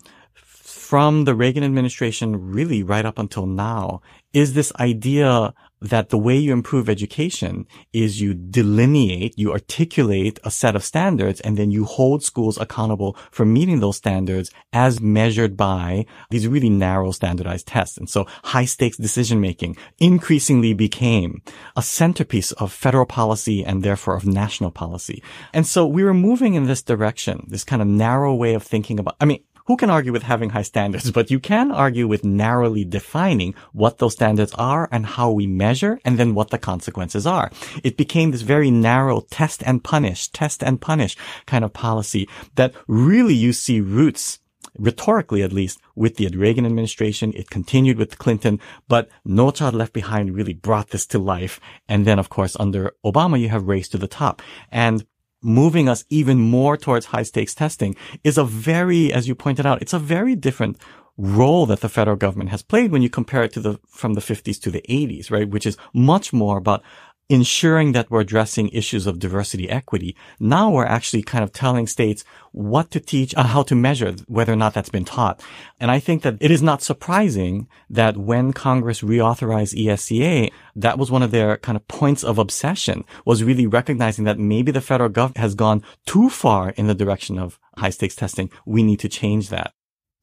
from the Reagan administration really right up until now is this idea that the way you improve education is you delineate, you articulate a set of standards, and then you hold schools accountable for meeting those standards as measured by these really narrow standardized tests. And so high stakes decision making increasingly became a centerpiece of federal policy and therefore of national policy. And so we were moving in this direction, this kind of narrow way of thinking about, I mean, who can argue with having high standards? But you can argue with narrowly defining what those standards are and how we measure and then what the consequences are. It became this very narrow test and punish, test and punish kind of policy that really you see roots rhetorically at least, with the Reagan administration. It continued with Clinton, but No Child Left Behind really brought this to life. And then, of course, under Obama, you have Race to the Top. And moving us even more towards high stakes testing is a very, as you pointed out, it's a very different role that the federal government has played when you compare it to the, from the 50s to the 80s, right? Which is much more about ensuring that we're addressing issues of diversity equity. Now we're actually kind of telling states what to teach and how to measure whether or not that's been taught. And I think that it is not surprising that when Congress reauthorized ESEA, that was one of their kind of points of obsession was really recognizing that maybe the federal government has gone too far in the direction of high stakes testing. We need to change that.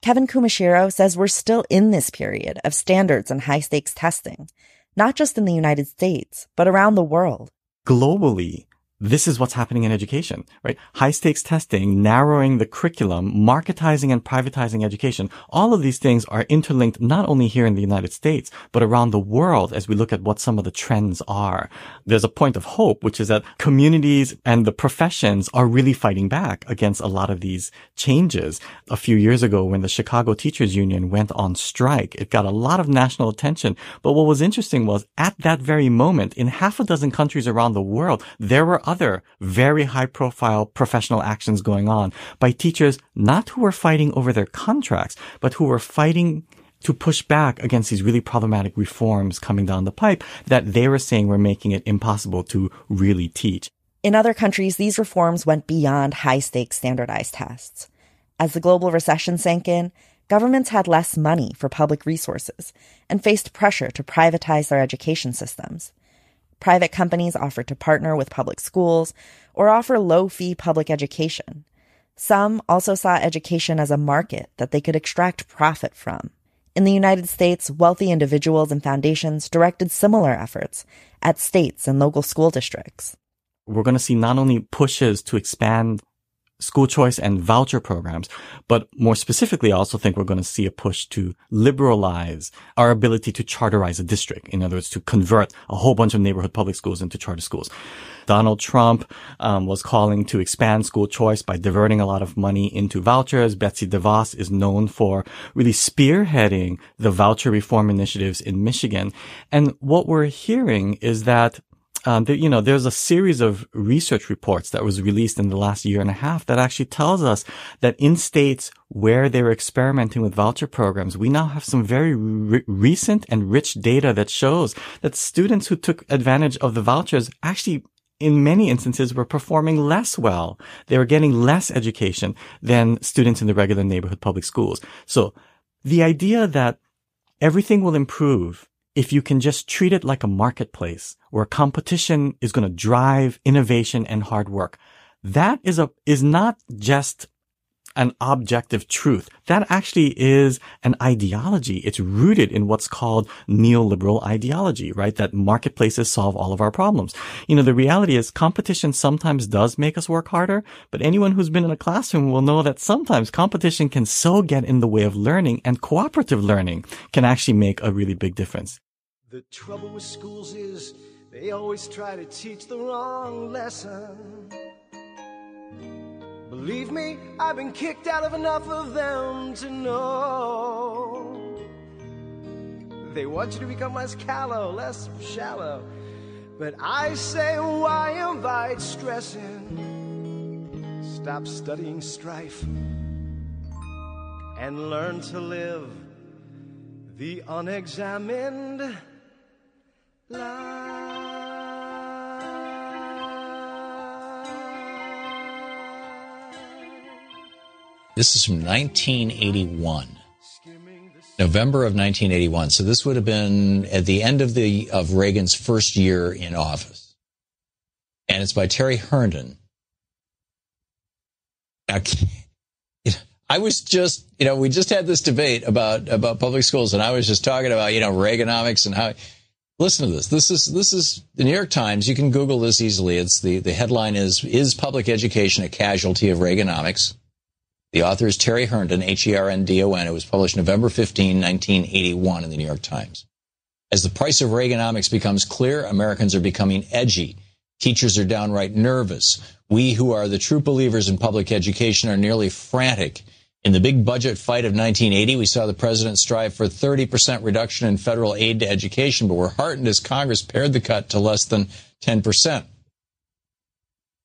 Kevin Kumashiro says we're still in this period of standards and high stakes testing not just in the United States, but around the world. Globally, this is what's happening in education, right? High stakes testing, narrowing the curriculum, marketizing and privatizing education. All of these things are interlinked not only here in the United States, but around the world as we look at what some of the trends are. There's a point of hope, which is that communities and the professions are really fighting back against a lot of these changes. A few years ago, when the Chicago Teachers Union went on strike, it got a lot of national attention. But what was interesting was at that very moment, in half a dozen countries around the world, there were other very high profile professional actions going on by teachers not who were fighting over their contracts, but who were fighting to push back against these really problematic reforms coming down the pipe that they were saying were making it impossible to really teach. In other countries, these reforms went beyond high stakes standardized tests. As the global recession sank in, governments had less money for public resources and faced pressure to privatize their education systems. Private companies offered to partner with public schools or offer low fee public education. Some also saw education as a market that they could extract profit from. In the United States, wealthy individuals and foundations directed similar efforts at states and local school districts. We're going to see not only pushes to expand school choice and voucher programs. But more specifically, I also think we're going to see a push to liberalize our ability to charterize a district. In other words, to convert a whole bunch of neighborhood public schools into charter schools. Donald Trump um, was calling to expand school choice by diverting a lot of money into vouchers. Betsy DeVos is known for really spearheading the voucher reform initiatives in Michigan. And what we're hearing is that um, there, you know, there's a series of research reports that was released in the last year and a half that actually tells us that in states where they're experimenting with voucher programs, we now have some very re- recent and rich data that shows that students who took advantage of the vouchers actually in many instances were performing less well. They were getting less education than students in the regular neighborhood public schools. So the idea that everything will improve if you can just treat it like a marketplace where competition is going to drive innovation and hard work, that is a, is not just an objective truth. That actually is an ideology. It's rooted in what's called neoliberal ideology, right? That marketplaces solve all of our problems. You know, the reality is competition sometimes does make us work harder, but anyone who's been in a classroom will know that sometimes competition can so get in the way of learning and cooperative learning can actually make a really big difference. The trouble with schools is they always try to teach the wrong lesson. Believe me, I've been kicked out of enough of them to know. They want you to become less callow, less shallow. But I say, why invite stressing? Stop studying strife and learn to live the unexamined This is from 1981. November of 1981. So this would have been at the end of the of Reagan's first year in office. And it's by Terry Herndon. I was just, you know, we just had this debate about about public schools and I was just talking about, you know, Reaganomics and how Listen to this. This is this is the New York Times. You can Google this easily. It's the the headline is is public education a casualty of Reaganomics? The author is Terry Herndon, H-E-R-N-D-O-N. It was published November 15, 1981 in the New York Times. As the price of Reaganomics becomes clear, Americans are becoming edgy. Teachers are downright nervous. We who are the true believers in public education are nearly frantic. In the big budget fight of 1980, we saw the president strive for 30% reduction in federal aid to education, but were heartened as Congress pared the cut to less than 10%.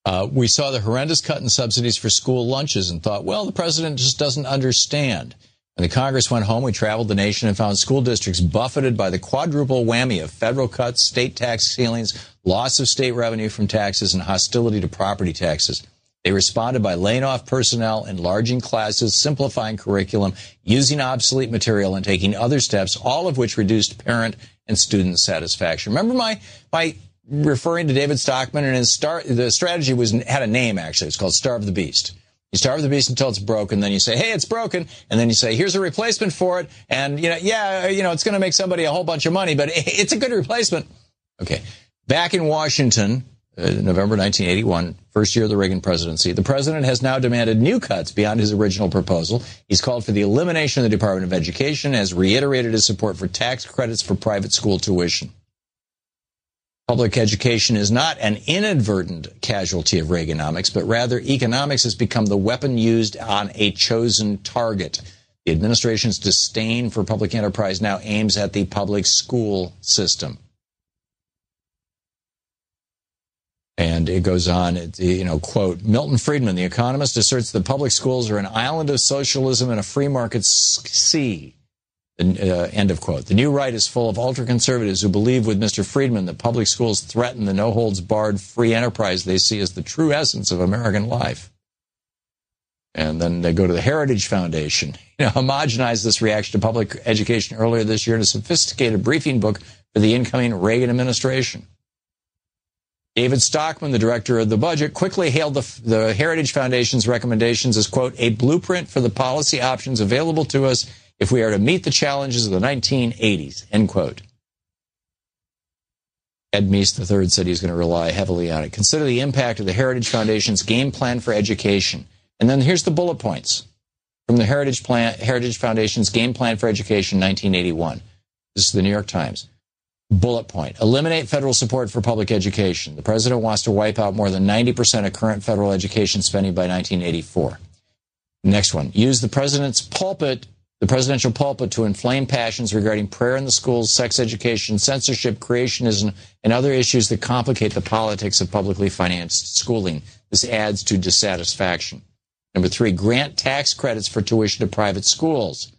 Uh, we saw the horrendous cut in subsidies for school lunches and thought, well, the president just doesn't understand. When the Congress went home, we traveled the nation and found school districts buffeted by the quadruple whammy of federal cuts, state tax ceilings, loss of state revenue from taxes, and hostility to property taxes. They responded by laying off personnel, enlarging classes, simplifying curriculum, using obsolete material, and taking other steps, all of which reduced parent and student satisfaction. Remember my, my referring to David Stockman and his star, the strategy was had a name actually. It's called Starve the Beast. You starve the beast until it's broken, then you say, "Hey, it's broken," and then you say, "Here's a replacement for it," and you know, yeah, you know, it's going to make somebody a whole bunch of money, but it's a good replacement. Okay, back in Washington, Uh, November 1981, first year of the Reagan presidency, the president has now demanded new cuts beyond his original proposal. He's called for the elimination of the Department of Education, has reiterated his support for tax credits for private school tuition. Public education is not an inadvertent casualty of Reaganomics, but rather economics has become the weapon used on a chosen target. The administration's disdain for public enterprise now aims at the public school system. And it goes on, you know, quote, Milton Friedman, the economist, asserts that public schools are an island of socialism in a free market sea. Uh, end of quote. The new right is full of ultra conservatives who believe with Mr. Friedman that public schools threaten the no holds barred free enterprise they see as the true essence of American life. And then they go to the Heritage Foundation. You know, homogenized this reaction to public education earlier this year in a sophisticated briefing book for the incoming Reagan administration. David Stockman, the director of the budget, quickly hailed the, the Heritage Foundation's recommendations as, quote, a blueprint for the policy options available to us if we are to meet the challenges of the 1980s, end quote. Ed Meese III said he's going to rely heavily on it. Consider the impact of the Heritage Foundation's game plan for education. And then here's the bullet points from the Heritage, plan, Heritage Foundation's game plan for education 1981. This is the New York Times. Bullet point. Eliminate federal support for public education. The president wants to wipe out more than 90% of current federal education spending by 1984. Next one. Use the president's pulpit the presidential pulpit to inflame passions regarding prayer in the schools, sex education, censorship, creationism, and other issues that complicate the politics of publicly financed schooling. This adds to dissatisfaction. Number three, grant tax credits for tuition to private schools.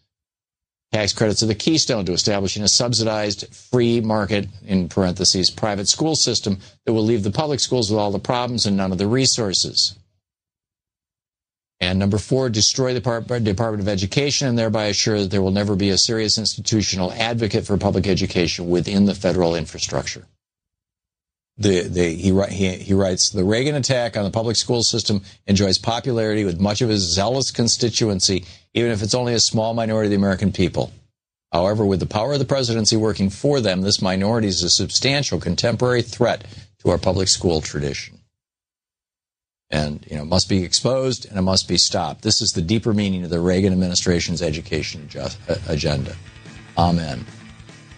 Tax credits are the keystone to establishing a subsidized free market, in parentheses, private school system that will leave the public schools with all the problems and none of the resources. And number four, destroy the Department of Education and thereby assure that there will never be a serious institutional advocate for public education within the federal infrastructure. The, the, he, he, he writes, the Reagan attack on the public school system enjoys popularity with much of his zealous constituency, even if it's only a small minority of the American people. However, with the power of the presidency working for them, this minority is a substantial contemporary threat to our public school tradition and you know must be exposed and it must be stopped. This is the deeper meaning of the Reagan administration's education uh, agenda. Amen.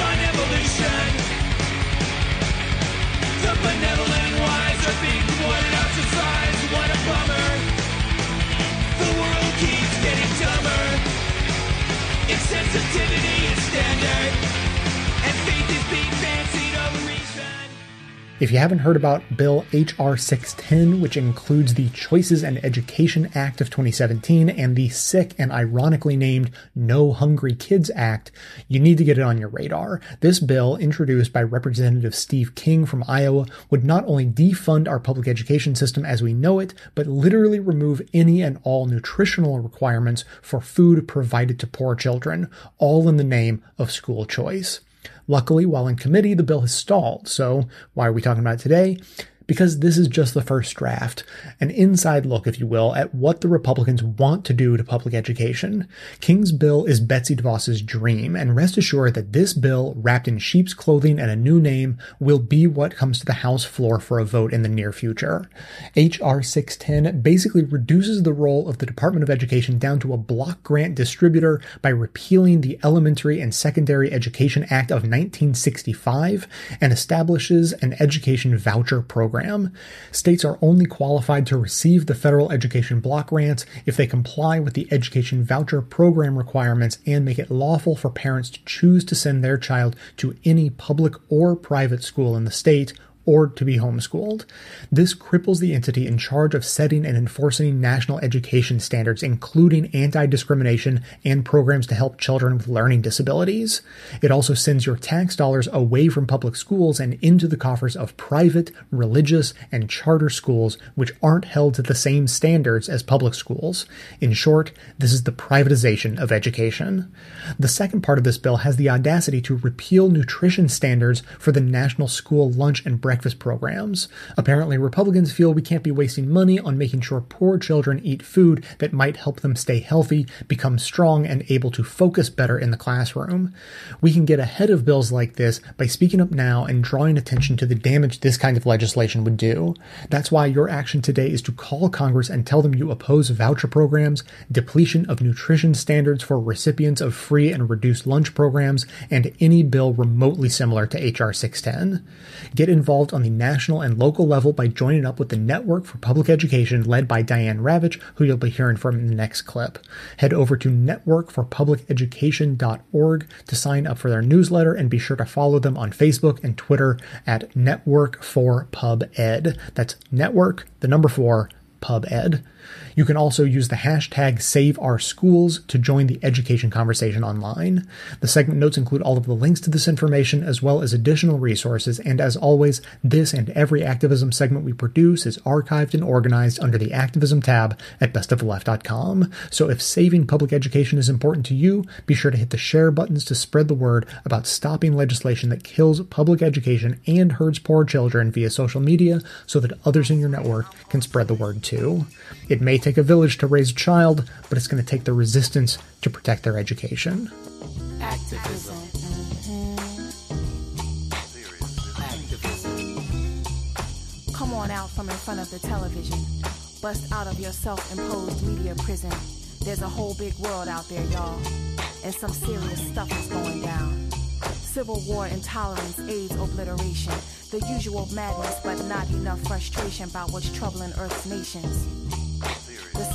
on evolution. The benevolent wise are being thwarted ostracized, what a bummer. The world keeps getting dumber. If sensitivity is standard, and faith is being fancied over. If you haven't heard about Bill H.R. 610, which includes the Choices and Education Act of 2017 and the sick and ironically named No Hungry Kids Act, you need to get it on your radar. This bill, introduced by Representative Steve King from Iowa, would not only defund our public education system as we know it, but literally remove any and all nutritional requirements for food provided to poor children, all in the name of school choice. Luckily, while in committee, the bill has stalled. So why are we talking about it today? Because this is just the first draft, an inside look, if you will, at what the Republicans want to do to public education. King's bill is Betsy DeVos's dream, and rest assured that this bill, wrapped in sheep's clothing and a new name, will be what comes to the House floor for a vote in the near future. H.R. 610 basically reduces the role of the Department of Education down to a block grant distributor by repealing the Elementary and Secondary Education Act of 1965 and establishes an education voucher program. States are only qualified to receive the federal education block grants if they comply with the education voucher program requirements and make it lawful for parents to choose to send their child to any public or private school in the state or to be homeschooled. This cripples the entity in charge of setting and enforcing national education standards, including anti discrimination and programs to help children with learning disabilities. It also sends your tax dollars away from public schools and into the coffers of private, religious, and charter schools, which aren't held to the same standards as public schools. In short, this is the privatization of education. The second part of this bill has the audacity to repeal nutrition standards for the national school lunch and breakfast breakfast programs. Apparently, Republicans feel we can't be wasting money on making sure poor children eat food that might help them stay healthy, become strong, and able to focus better in the classroom. We can get ahead of bills like this by speaking up now and drawing attention to the damage this kind of legislation would do. That's why your action today is to call Congress and tell them you oppose voucher programs, depletion of nutrition standards for recipients of free and reduced lunch programs, and any bill remotely similar to H.R. 610. Get involved on the national and local level by joining up with the Network for Public Education led by Diane Ravitch, who you'll be hearing from in the next clip. Head over to networkforpubliceducation.org to sign up for their newsletter and be sure to follow them on Facebook and Twitter at Network for Pub Ed. That's Network, the number four, Pub Ed. You can also use the hashtag SaveOurSchools to join the education conversation online. The segment notes include all of the links to this information as well as additional resources, and as always, this and every activism segment we produce is archived and organized under the activism tab at bestoftheleft.com. So if saving public education is important to you, be sure to hit the share buttons to spread the word about stopping legislation that kills public education and hurts poor children via social media so that others in your network can spread the word too. It may take a village to raise a child, but it's going to take the resistance to protect their education. Activism. Come on out from in front of the television. Bust out of your self imposed media prison. There's a whole big world out there, y'all. And some serious stuff is going down. Civil war, intolerance, AIDS, obliteration. The usual madness, but not enough frustration about what's troubling Earth's nations.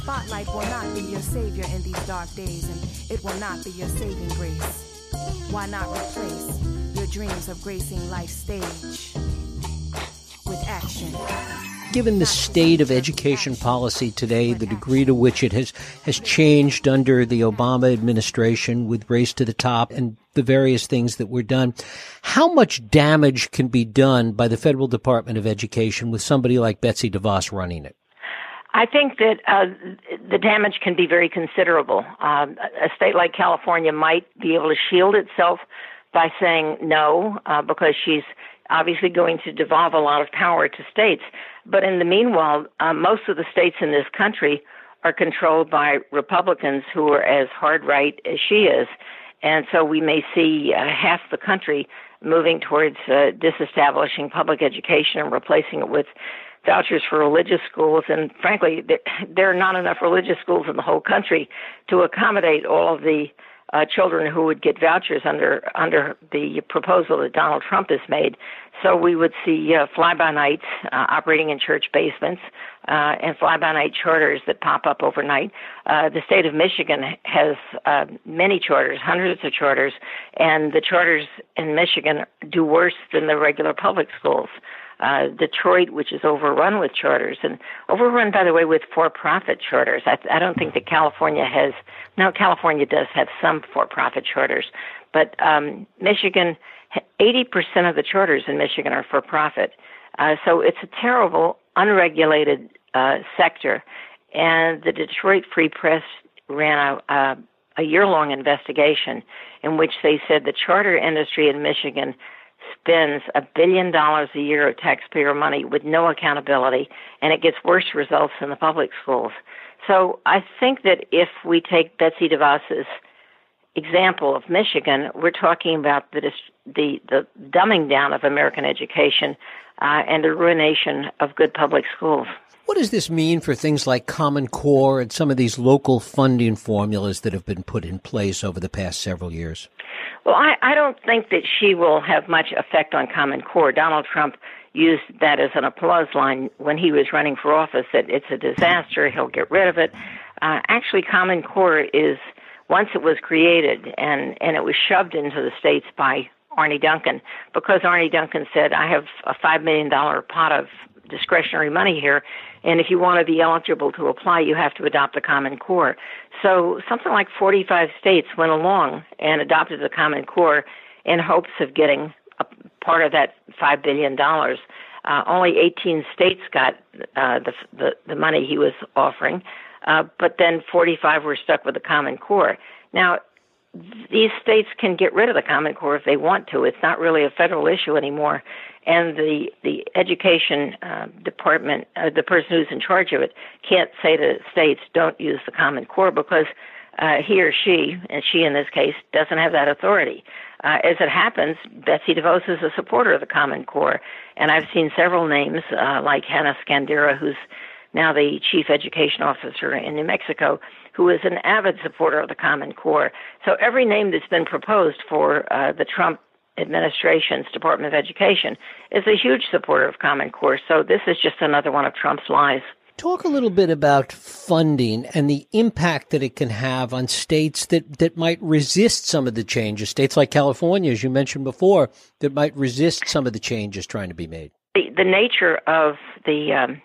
Spotlight will not be your savior in these dark days, and it will not be your saving grace. Why not replace your dreams of gracing life's stage with action? Given the state of education policy today, the degree to which it has, has changed under the Obama administration with Race to the Top and the various things that were done, how much damage can be done by the Federal Department of Education with somebody like Betsy DeVos running it? I think that uh, the damage can be very considerable. Um, a state like California might be able to shield itself by saying no, uh, because she's obviously going to devolve a lot of power to states. But in the meanwhile, uh, most of the states in this country are controlled by Republicans who are as hard right as she is. And so we may see uh, half the country moving towards uh, disestablishing public education and replacing it with vouchers for religious schools. And frankly, there, are not enough religious schools in the whole country to accommodate all of the uh, children who would get vouchers under under the proposal that Donald Trump has made. So we would see uh, fly-by-nights uh, operating in church basements uh, and fly-by-night charters that pop up overnight. Uh, the state of Michigan has uh, many charters, hundreds of charters, and the charters in Michigan do worse than the regular public schools. Uh, Detroit, which is overrun with charters, and overrun, by the way, with for-profit charters. I, I don't think that California has. Now, California does have some for-profit charters, but um, Michigan 80% of the charters in Michigan are for profit. Uh, so it's a terrible, unregulated uh, sector. And the Detroit Free Press ran a, a, a year long investigation in which they said the charter industry in Michigan spends a billion dollars a year of taxpayer money with no accountability, and it gets worse results in the public schools. So I think that if we take Betsy DeVos's example of Michigan, we're talking about the the, the dumbing down of American education uh, and the ruination of good public schools. What does this mean for things like Common Core and some of these local funding formulas that have been put in place over the past several years? Well, I, I don't think that she will have much effect on Common Core. Donald Trump used that as an applause line when he was running for office that it's a disaster, he'll get rid of it. Uh, actually, Common Core is once it was created and, and it was shoved into the states by Arne Duncan because Arne Duncan said, I have a $5 million pot of discretionary money here, and if you want to be eligible to apply, you have to adopt the Common Core. So something like 45 states went along and adopted the Common Core in hopes of getting a part of that $5 billion. Uh, only 18 states got uh, the, the, the money he was offering uh, but then 45 were stuck with the Common Core. Now, these states can get rid of the Common Core if they want to. It's not really a federal issue anymore, and the the education uh, department, uh, the person who's in charge of it, can't say to states, "Don't use the Common Core," because uh, he or she, and she in this case, doesn't have that authority. Uh, as it happens, Betsy DeVos is a supporter of the Common Core, and I've seen several names uh, like Hanna Skandera, who's now the chief education officer in New Mexico, who is an avid supporter of the Common Core. So every name that's been proposed for uh, the Trump administration's Department of Education is a huge supporter of Common Core. So this is just another one of Trump's lies. Talk a little bit about funding and the impact that it can have on states that, that might resist some of the changes. States like California, as you mentioned before, that might resist some of the changes trying to be made. The, the nature of the um,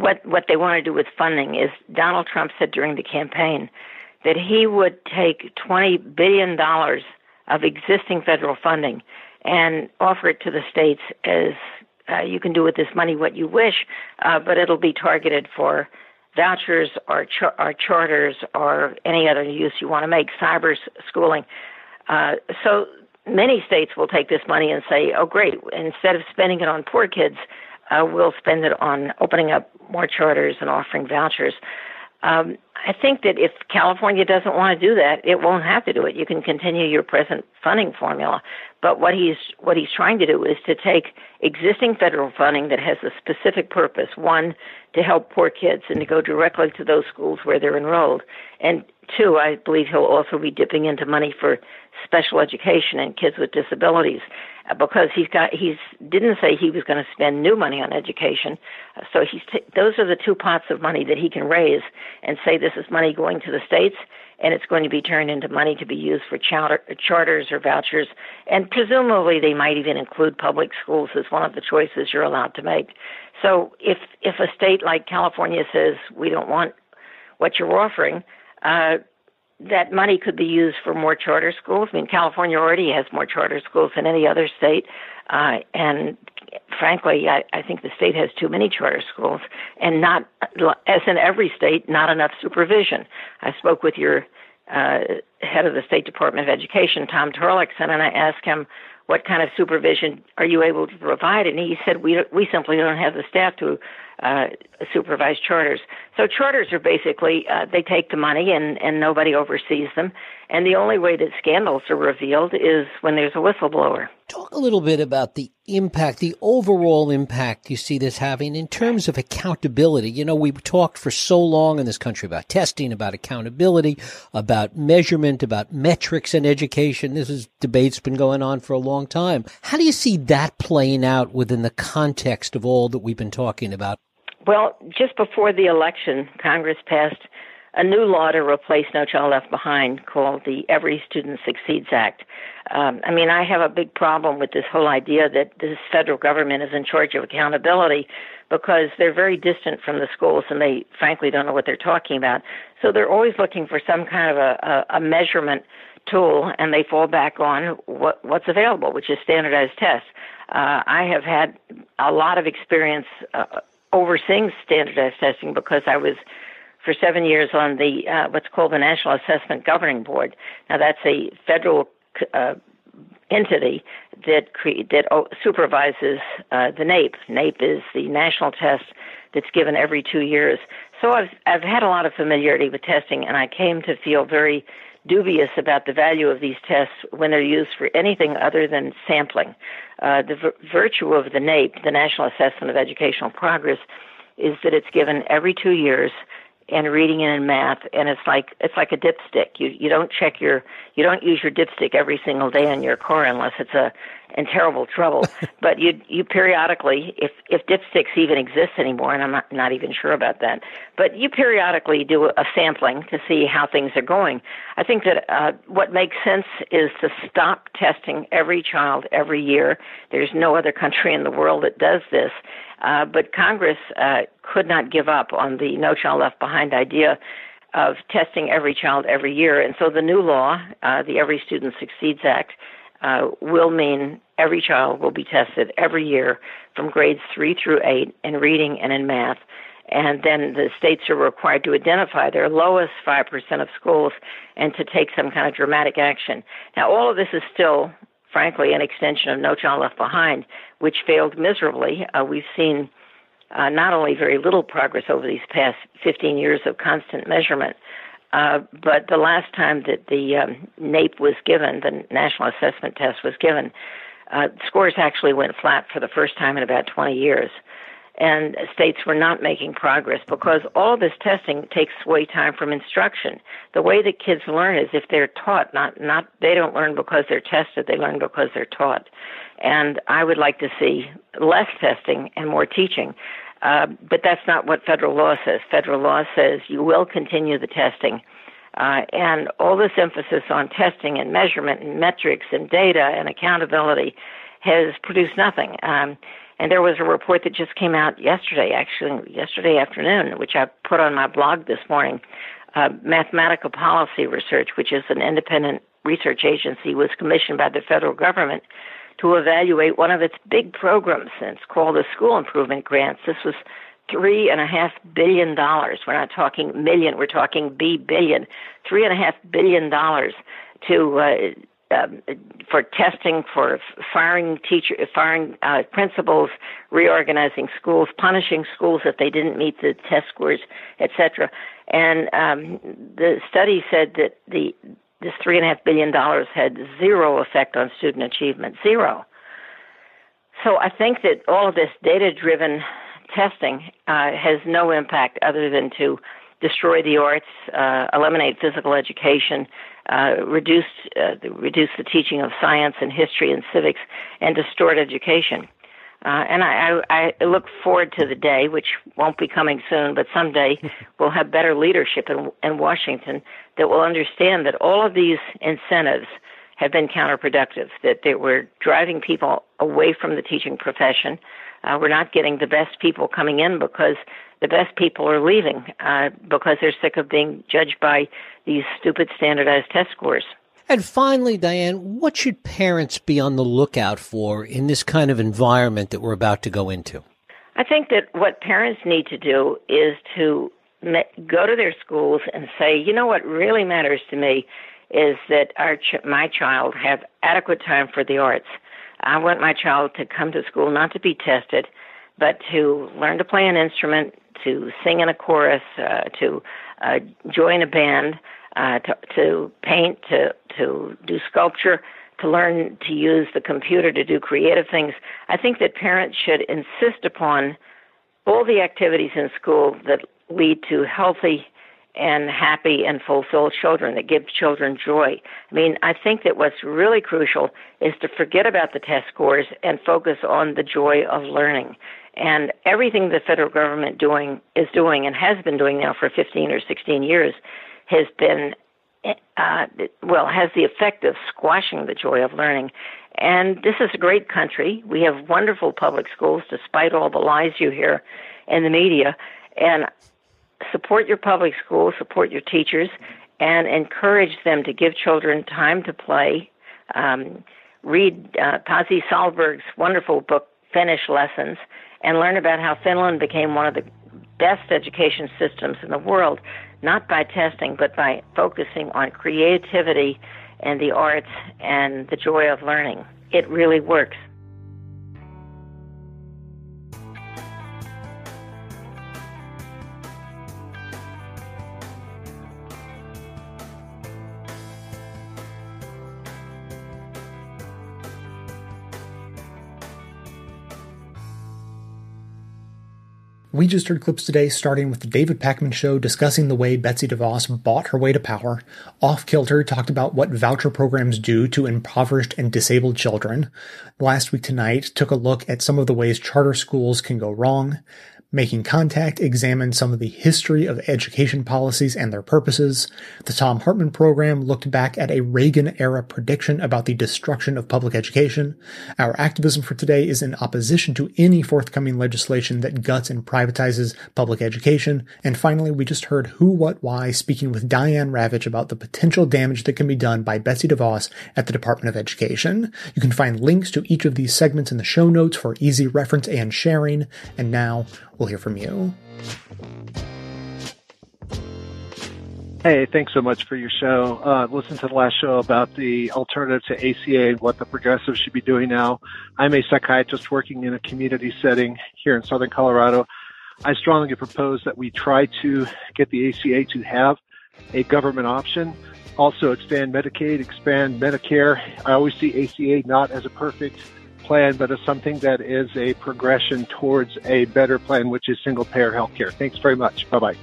what what they want to do with funding is Donald Trump said during the campaign that he would take 20 billion dollars of existing federal funding and offer it to the states as uh, you can do with this money what you wish, uh, but it'll be targeted for vouchers or, char- or charters or any other use you want to make, cyber schooling. Uh, so many states will take this money and say, oh, great, instead of spending it on poor kids, uh, we'll spend it on opening up more charters and offering vouchers. Um, I think that if California doesn't want to do that, it won't have to do it. You can continue your present funding formula. But what he's what he's trying to do is to take existing federal funding that has a specific purpose: one, to help poor kids and to go directly to those schools where they're enrolled, and two, I believe he'll also be dipping into money for special education and kids with disabilities uh, because he's got he's didn't say he was going to spend new money on education. Uh, so he's t- those are the two pots of money that he can raise and say this is money going to the states and it's going to be turned into money to be used for charter, charters or vouchers. And presumably they might even include public schools as one of the choices you're allowed to make. So if if a state like California says we don't want what you're offering uh that money could be used for more charter schools. I mean, California already has more charter schools than any other state, uh, and frankly, I, I think the state has too many charter schools, and not, as in every state, not enough supervision. I spoke with your uh, head of the State Department of Education, Tom Torlakson, and I asked him what kind of supervision are you able to provide? And he said, we, we simply don't have the staff to uh, supervise charters. So charters are basically, uh, they take the money and, and nobody oversees them. And the only way that scandals are revealed is when there's a whistleblower. Talk a little bit about the impact, the overall impact you see this having in terms of accountability. You know, we've talked for so long in this country about testing, about accountability, about measurement, about metrics in education. This is debate's been going on for a long time. How do you see that playing out within the context of all that we've been talking about? Well, just before the election, Congress passed a new law to replace No Child Left Behind called the Every Student Succeeds Act. Um, I mean, I have a big problem with this whole idea that this federal government is in charge of accountability because they're very distant from the schools and they frankly don't know what they're talking about. So they're always looking for some kind of a, a, a measurement tool and they fall back on what, what's available, which is standardized tests. Uh, I have had a lot of experience uh, overseeing standardized testing because I was for seven years on the uh, what's called the National Assessment Governing Board. Now that's a federal uh, entity that cre- that supervises uh, the NAEP. NAEP is the national test that's given every two years. So I've I've had a lot of familiarity with testing, and I came to feel very dubious about the value of these tests when they're used for anything other than sampling. Uh, the v- virtue of the NAEP, the National Assessment of Educational Progress, is that it's given every two years and reading and in math and it's like it's like a dipstick you you don't check your you don't use your dipstick every single day in your core unless it's a in terrible trouble. But you you periodically if if dipsticks even exist anymore and I'm not not even sure about that but you periodically do a sampling to see how things are going. I think that uh what makes sense is to stop testing every child every year. There's no other country in the world that does this. Uh, but Congress uh, could not give up on the No Child Left Behind idea of testing every child every year. And so the new law, uh, the Every Student Succeeds Act, uh, will mean every child will be tested every year from grades three through eight in reading and in math. And then the states are required to identify their lowest 5% of schools and to take some kind of dramatic action. Now, all of this is still frankly, an extension of No Child Left Behind, which failed miserably. Uh, we've seen uh, not only very little progress over these past 15 years of constant measurement, uh, but the last time that the um, NAEP was given, the National Assessment Test was given, uh, scores actually went flat for the first time in about 20 years and states were not making progress because all this testing takes away time from instruction. The way that kids learn is if they're taught, not not they don't learn because they're tested, they learn because they're taught. And I would like to see less testing and more teaching. Uh, but that's not what federal law says. Federal law says you will continue the testing. Uh, and all this emphasis on testing and measurement and metrics and data and accountability has produced nothing. Um, and there was a report that just came out yesterday, actually, yesterday afternoon, which I put on my blog this morning. Uh, Mathematica Policy Research, which is an independent research agency, was commissioned by the federal government to evaluate one of its big programs. It's called the School Improvement Grants. This was three and a half billion dollars. We're not talking million, we're talking B billion. Three and a half billion dollars to uh, um, for testing, for firing teacher, firing uh, principals, reorganizing schools, punishing schools if they didn't meet the test scores, etc. And um, the study said that the this three and a half billion dollars had zero effect on student achievement, zero. So I think that all of this data-driven testing uh, has no impact other than to destroy the arts, uh, eliminate physical education, uh, reduce uh, reduce the teaching of science and history and civics, and distort education. Uh, and I, I, I look forward to the day, which won't be coming soon, but someday we'll have better leadership in, in Washington that will understand that all of these incentives have been counterproductive, that they were driving people away from the teaching profession. Uh, we're not getting the best people coming in because the best people are leaving uh, because they're sick of being judged by these stupid standardized test scores. And finally, Diane, what should parents be on the lookout for in this kind of environment that we're about to go into? I think that what parents need to do is to go to their schools and say, you know what really matters to me is that our ch- my child have adequate time for the arts. I want my child to come to school not to be tested, but to learn to play an instrument, to sing in a chorus, uh, to uh, join a band, uh, to, to paint, to to do sculpture, to learn to use the computer to do creative things. I think that parents should insist upon all the activities in school that lead to healthy and happy and fulfilled children that give children joy. I mean, I think that what's really crucial is to forget about the test scores and focus on the joy of learning. And everything the federal government doing is doing and has been doing now for 15 or 16 years has been uh, well, has the effect of squashing the joy of learning. And this is a great country. We have wonderful public schools, despite all the lies you hear in the media. And support your public schools, support your teachers, and encourage them to give children time to play. Um, read uh, Pasi Sahlberg's wonderful book, Finnish Lessons, and learn about how Finland became one of the best education systems in the world, not by testing, but by focusing on creativity and the arts and the joy of learning. It really works. We just heard clips today starting with the David Pakman show discussing the way Betsy DeVos bought her way to power. Off Kilter talked about what voucher programs do to impoverished and disabled children. Last week tonight took a look at some of the ways charter schools can go wrong. Making Contact examined some of the history of education policies and their purposes. The Thom Hartmann program looked back at a Reagan era prediction about the destruction of public education. Our activism for today is in opposition to any forthcoming legislation that guts and privatizes public education. And finally, we just heard Who, What, Why speaking with Diane Ravitch about the potential damage that can be done by Betsy DeVos at the Department of Education. You can find links to each of these segments in the show notes for easy reference and sharing. And now, We'll hear from you. Hey, thanks so much for your show. Uh, listen to the last show about the alternative to ACA and what the progressives should be doing now. I'm a psychiatrist working in a community setting here in Southern Colorado. I strongly propose that we try to get the ACA to have a government option. Also expand Medicaid, expand Medicare. I always see ACA not as a perfect plan, but as something that is a progression towards a better plan, which is single payer health care. Thanks very much. Bye bye.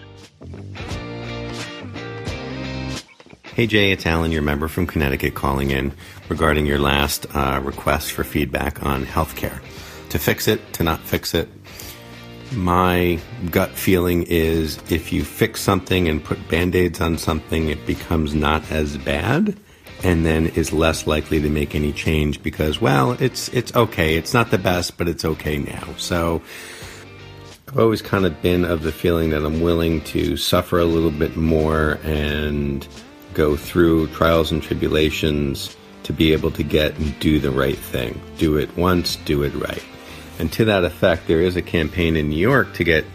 Hey Jay, it's Alan, your member from Connecticut, calling in regarding your last uh, request for feedback on healthcare. To fix it, to not fix it. My gut feeling is if you fix something and put band aids on something, it becomes not as bad and then is less likely to make any change because, well, it's it's okay. It's not the best, but it's okay now. So I've always kind of been of the feeling that I'm willing to suffer a little bit more and go through trials and tribulations to be able to get and do the right thing. Do it once, do it right. And to that effect, there is a campaign in New York to get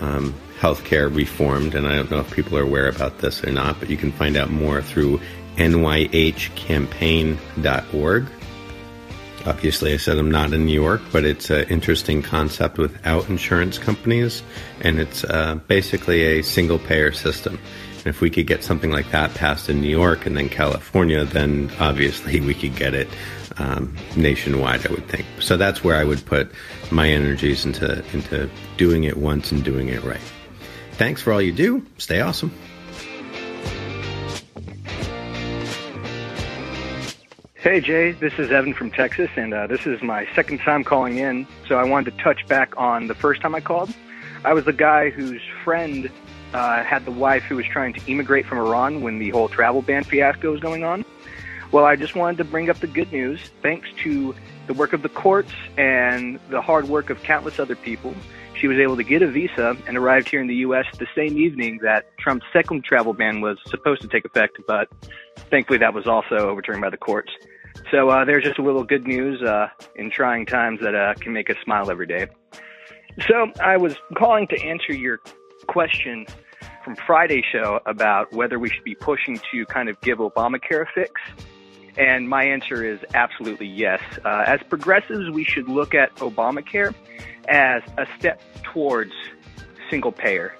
um, healthcare reformed, and I don't know if people are aware about this or not, but you can find out more through nyhcampaign.org. Obviously, I said I'm not in New York, but it's an interesting concept without insurance companies, and it's uh, basically a single payer system. And if we could get something like that passed in New York and then California, then obviously we could get it um, nationwide. I would think. So that's where I would put my energies into into doing it once and doing it right. Thanks for all you do. Stay awesome. Hey Jay, this is Evan from Texas, and uh, this is my second time calling in. So I wanted to touch back on the first time I called. I was the guy whose friend uh, had the wife who was trying to immigrate from Iran when the whole travel ban fiasco was going on. Well, I just wanted to bring up the good news. Thanks to the work of the courts and the hard work of countless other people, she was able to get a visa and arrived here in the U.S. the same evening that Trump's second travel ban was supposed to take effect, but thankfully that was also overturned by the courts. So uh, there's just a little good news uh, in trying times that uh, can make us smile every day. So I was calling to answer your question from Friday's show about whether we should be pushing to kind of give Obamacare a fix. And my answer is absolutely yes. Uh, as progressives, we should look at Obamacare as a step towards single payer,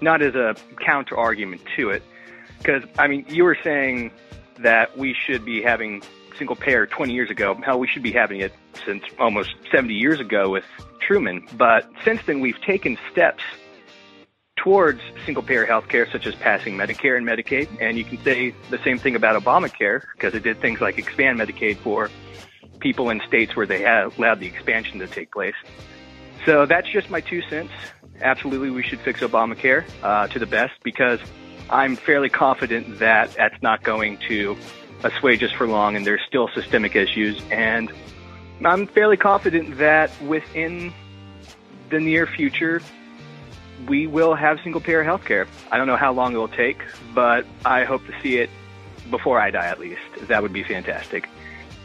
not as a counter argument to it. Because, I mean, you were saying that we should be having single payer 20 years ago. Hell, we should be having it since almost 70 years ago with Truman. But since then, we've taken steps towards single payer healthcare, such as passing Medicare and Medicaid. And you can say the same thing about Obamacare because it did things like expand Medicaid for people in states where they allowed the expansion to take place. So that's just my two cents. Absolutely, we should fix Obamacare uh, to the best because I'm fairly confident that that's not going to assuage us for long, and there's still systemic issues. And I'm fairly confident that within the near future, we will have single payer health care. I don't know how long it will take, but I hope to see it before I die at least. That would be fantastic.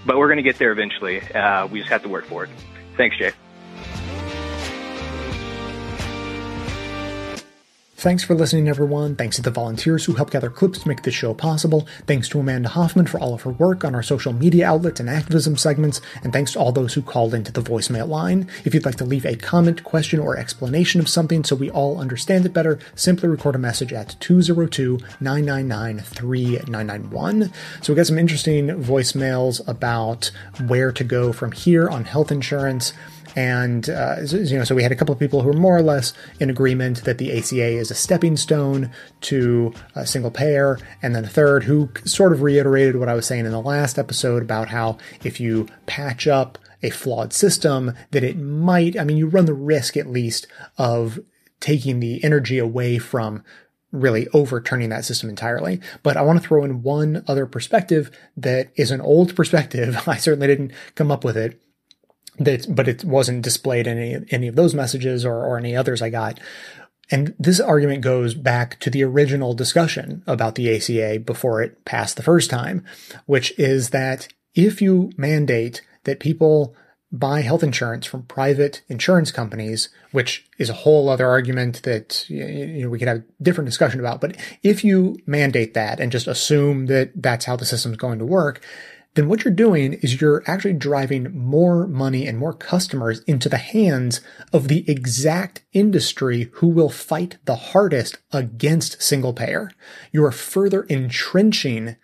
But we're going to get there eventually. Uh, we just have to work for it. Thanks, Jay. Thanks for listening, everyone. Thanks to the volunteers who help gather clips to make this show possible. Thanks to Amanda Hoffman for all of her work on our social media outlets and activism segments. And thanks to all those who called into the voicemail line. If you'd like to leave a comment, question, or explanation of something so we all understand it better, simply record a message at 202 999 3991. So we got some interesting voicemails about where to go from here on health insurance. And uh, you know, so we had a couple of people who were more or less in agreement that the ACA is a stepping stone to a single payer, and then a third who sort of reiterated what I was saying in the last episode about how if you patch up a flawed system, that it might, I mean, you run the risk at least of taking the energy away from really overturning that system entirely. But I want to throw in one other perspective that is an old perspective. I certainly didn't come up with it that, but it wasn't displayed in any, any of those messages or, or any others I got. And this argument goes back to the original discussion about the ACA before it passed the first time, which is that if you mandate that people buy health insurance from private insurance companies, which is a whole other argument that you know, we could have a different discussion about. But if you mandate that and just assume that that's how the system's going to work, then what you're doing is you're actually driving more money and more customers into the hands of the exact industry who will fight the hardest against single payer. You are further entrenching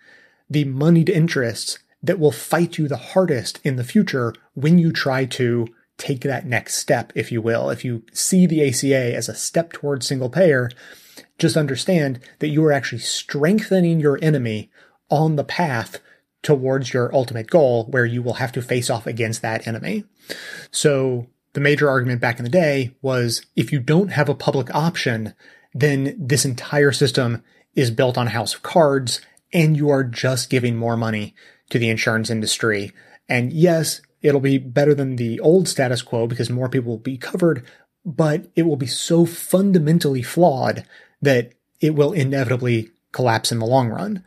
the moneyed interests that will fight you the hardest in the future when you try to take that next step, if you will. If you see the ACA as a step towards single payer, just understand that you are actually strengthening your enemy on the path towards your ultimate goal where you will have to face off against that enemy. So the major argument back in the day was if you don't have a public option, then this entire system is built on a house of cards and you are just giving more money to the insurance industry. And yes, it'll be better than the old status quo because more people will be covered, but it will be so fundamentally flawed that it will inevitably collapse in the long run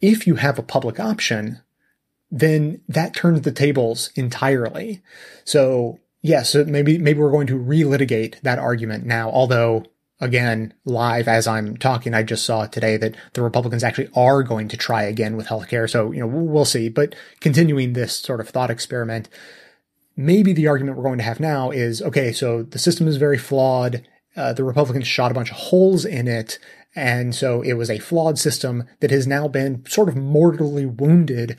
if you have a public option, then that turns the tables entirely. So yes, yeah, so maybe, maybe we're going to relitigate that argument now, although again, live as I'm talking, I just saw today that the Republicans actually are going to try again with healthcare. So, you know, we'll see. But continuing this sort of thought experiment, maybe the argument we're going to have now is, okay, so the system is very flawed. Uh, the Republicans shot a bunch of holes in it. And so it was a flawed system that has now been sort of mortally wounded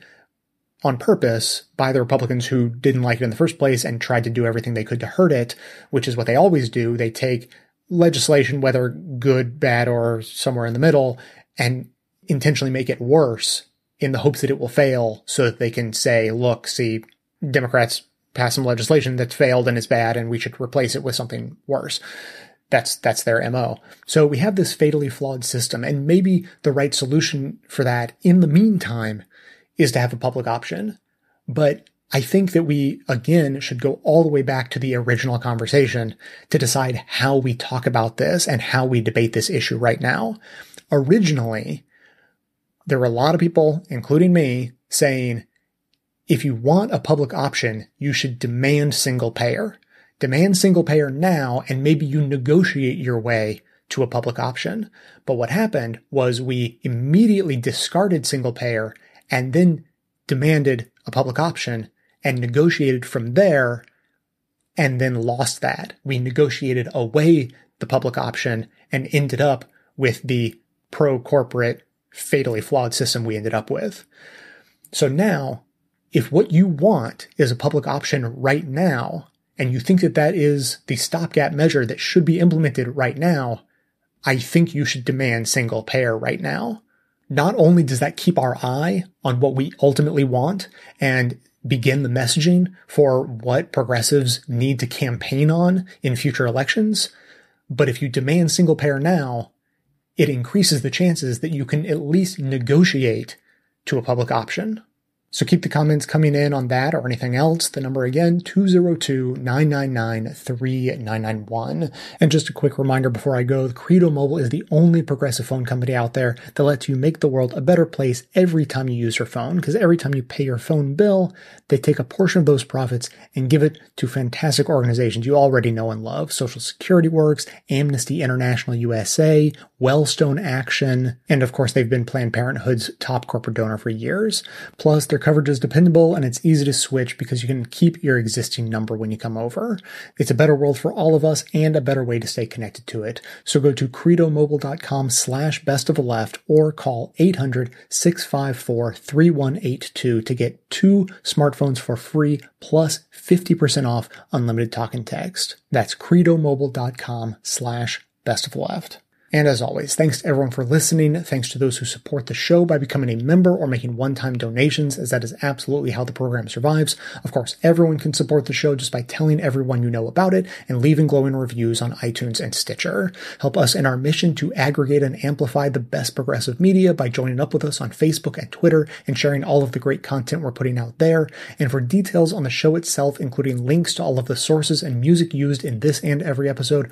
on purpose by the Republicans who didn't like it in the first place and tried to do everything they could to hurt it, which is what they always do. They take legislation, whether good, bad, or somewhere in the middle, and intentionally make it worse in the hopes that it will fail so that they can say, look, see, Democrats passed some legislation that's failed and is bad and we should replace it with something worse. That's, that's their MO. So we have this fatally flawed system and maybe the right solution for that in the meantime is to have a public option. But I think that we again should go all the way back to the original conversation to decide how we talk about this and how we debate this issue right now. Originally, there were a lot of people, including me, saying, if you want a public option, you should demand single payer demand single payer now and maybe you negotiate your way to a public option. But what happened was we immediately discarded single payer and then demanded a public option and negotiated from there and then lost that. We negotiated away the public option and ended up with the pro corporate, fatally flawed system we ended up with. So now, if what you want is a public option right now, and you think that that is the stopgap measure that should be implemented right now, I think you should demand single payer right now. Not only does that keep our eye on what we ultimately want and begin the messaging for what progressives need to campaign on in future elections, but if you demand single payer now, it increases the chances that you can at least negotiate to a public option. So keep the comments coming in on that or anything else. The number again, 202-999-3991. And just a quick reminder before I go, Credo Mobile is the only progressive phone company out there that lets you make the world a better place every time you use your phone. Because every time you pay your phone bill, they take a portion of those profits and give it to fantastic organizations you already know and love. Social Security Works, Amnesty International USA, Wellstone Action, and of course they've been Planned Parenthood's top corporate donor for years. Plus, coverage is dependable and it's easy to switch because you can keep your existing number when you come over. It's a better world for all of us and a better way to stay connected to it. So go to credomobile.com slash best of the left or call 800-654-3182 to get two smartphones for free plus 50% off unlimited talk and text. That's credomobile.com slash best of the left. And as always, thanks to everyone for listening. Thanks to those who support the show by becoming a member or making one-time donations, as that is absolutely how the program survives. Of course, everyone can support the show just by telling everyone you know about it and leaving glowing reviews on iTunes and Stitcher. Help us in our mission to aggregate and amplify the best progressive media by joining up with us on Facebook and Twitter and sharing all of the great content we're putting out there. And for details on the show itself, including links to all of the sources and music used in this and every episode,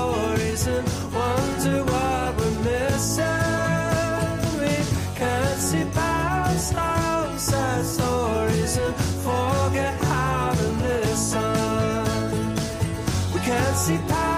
forget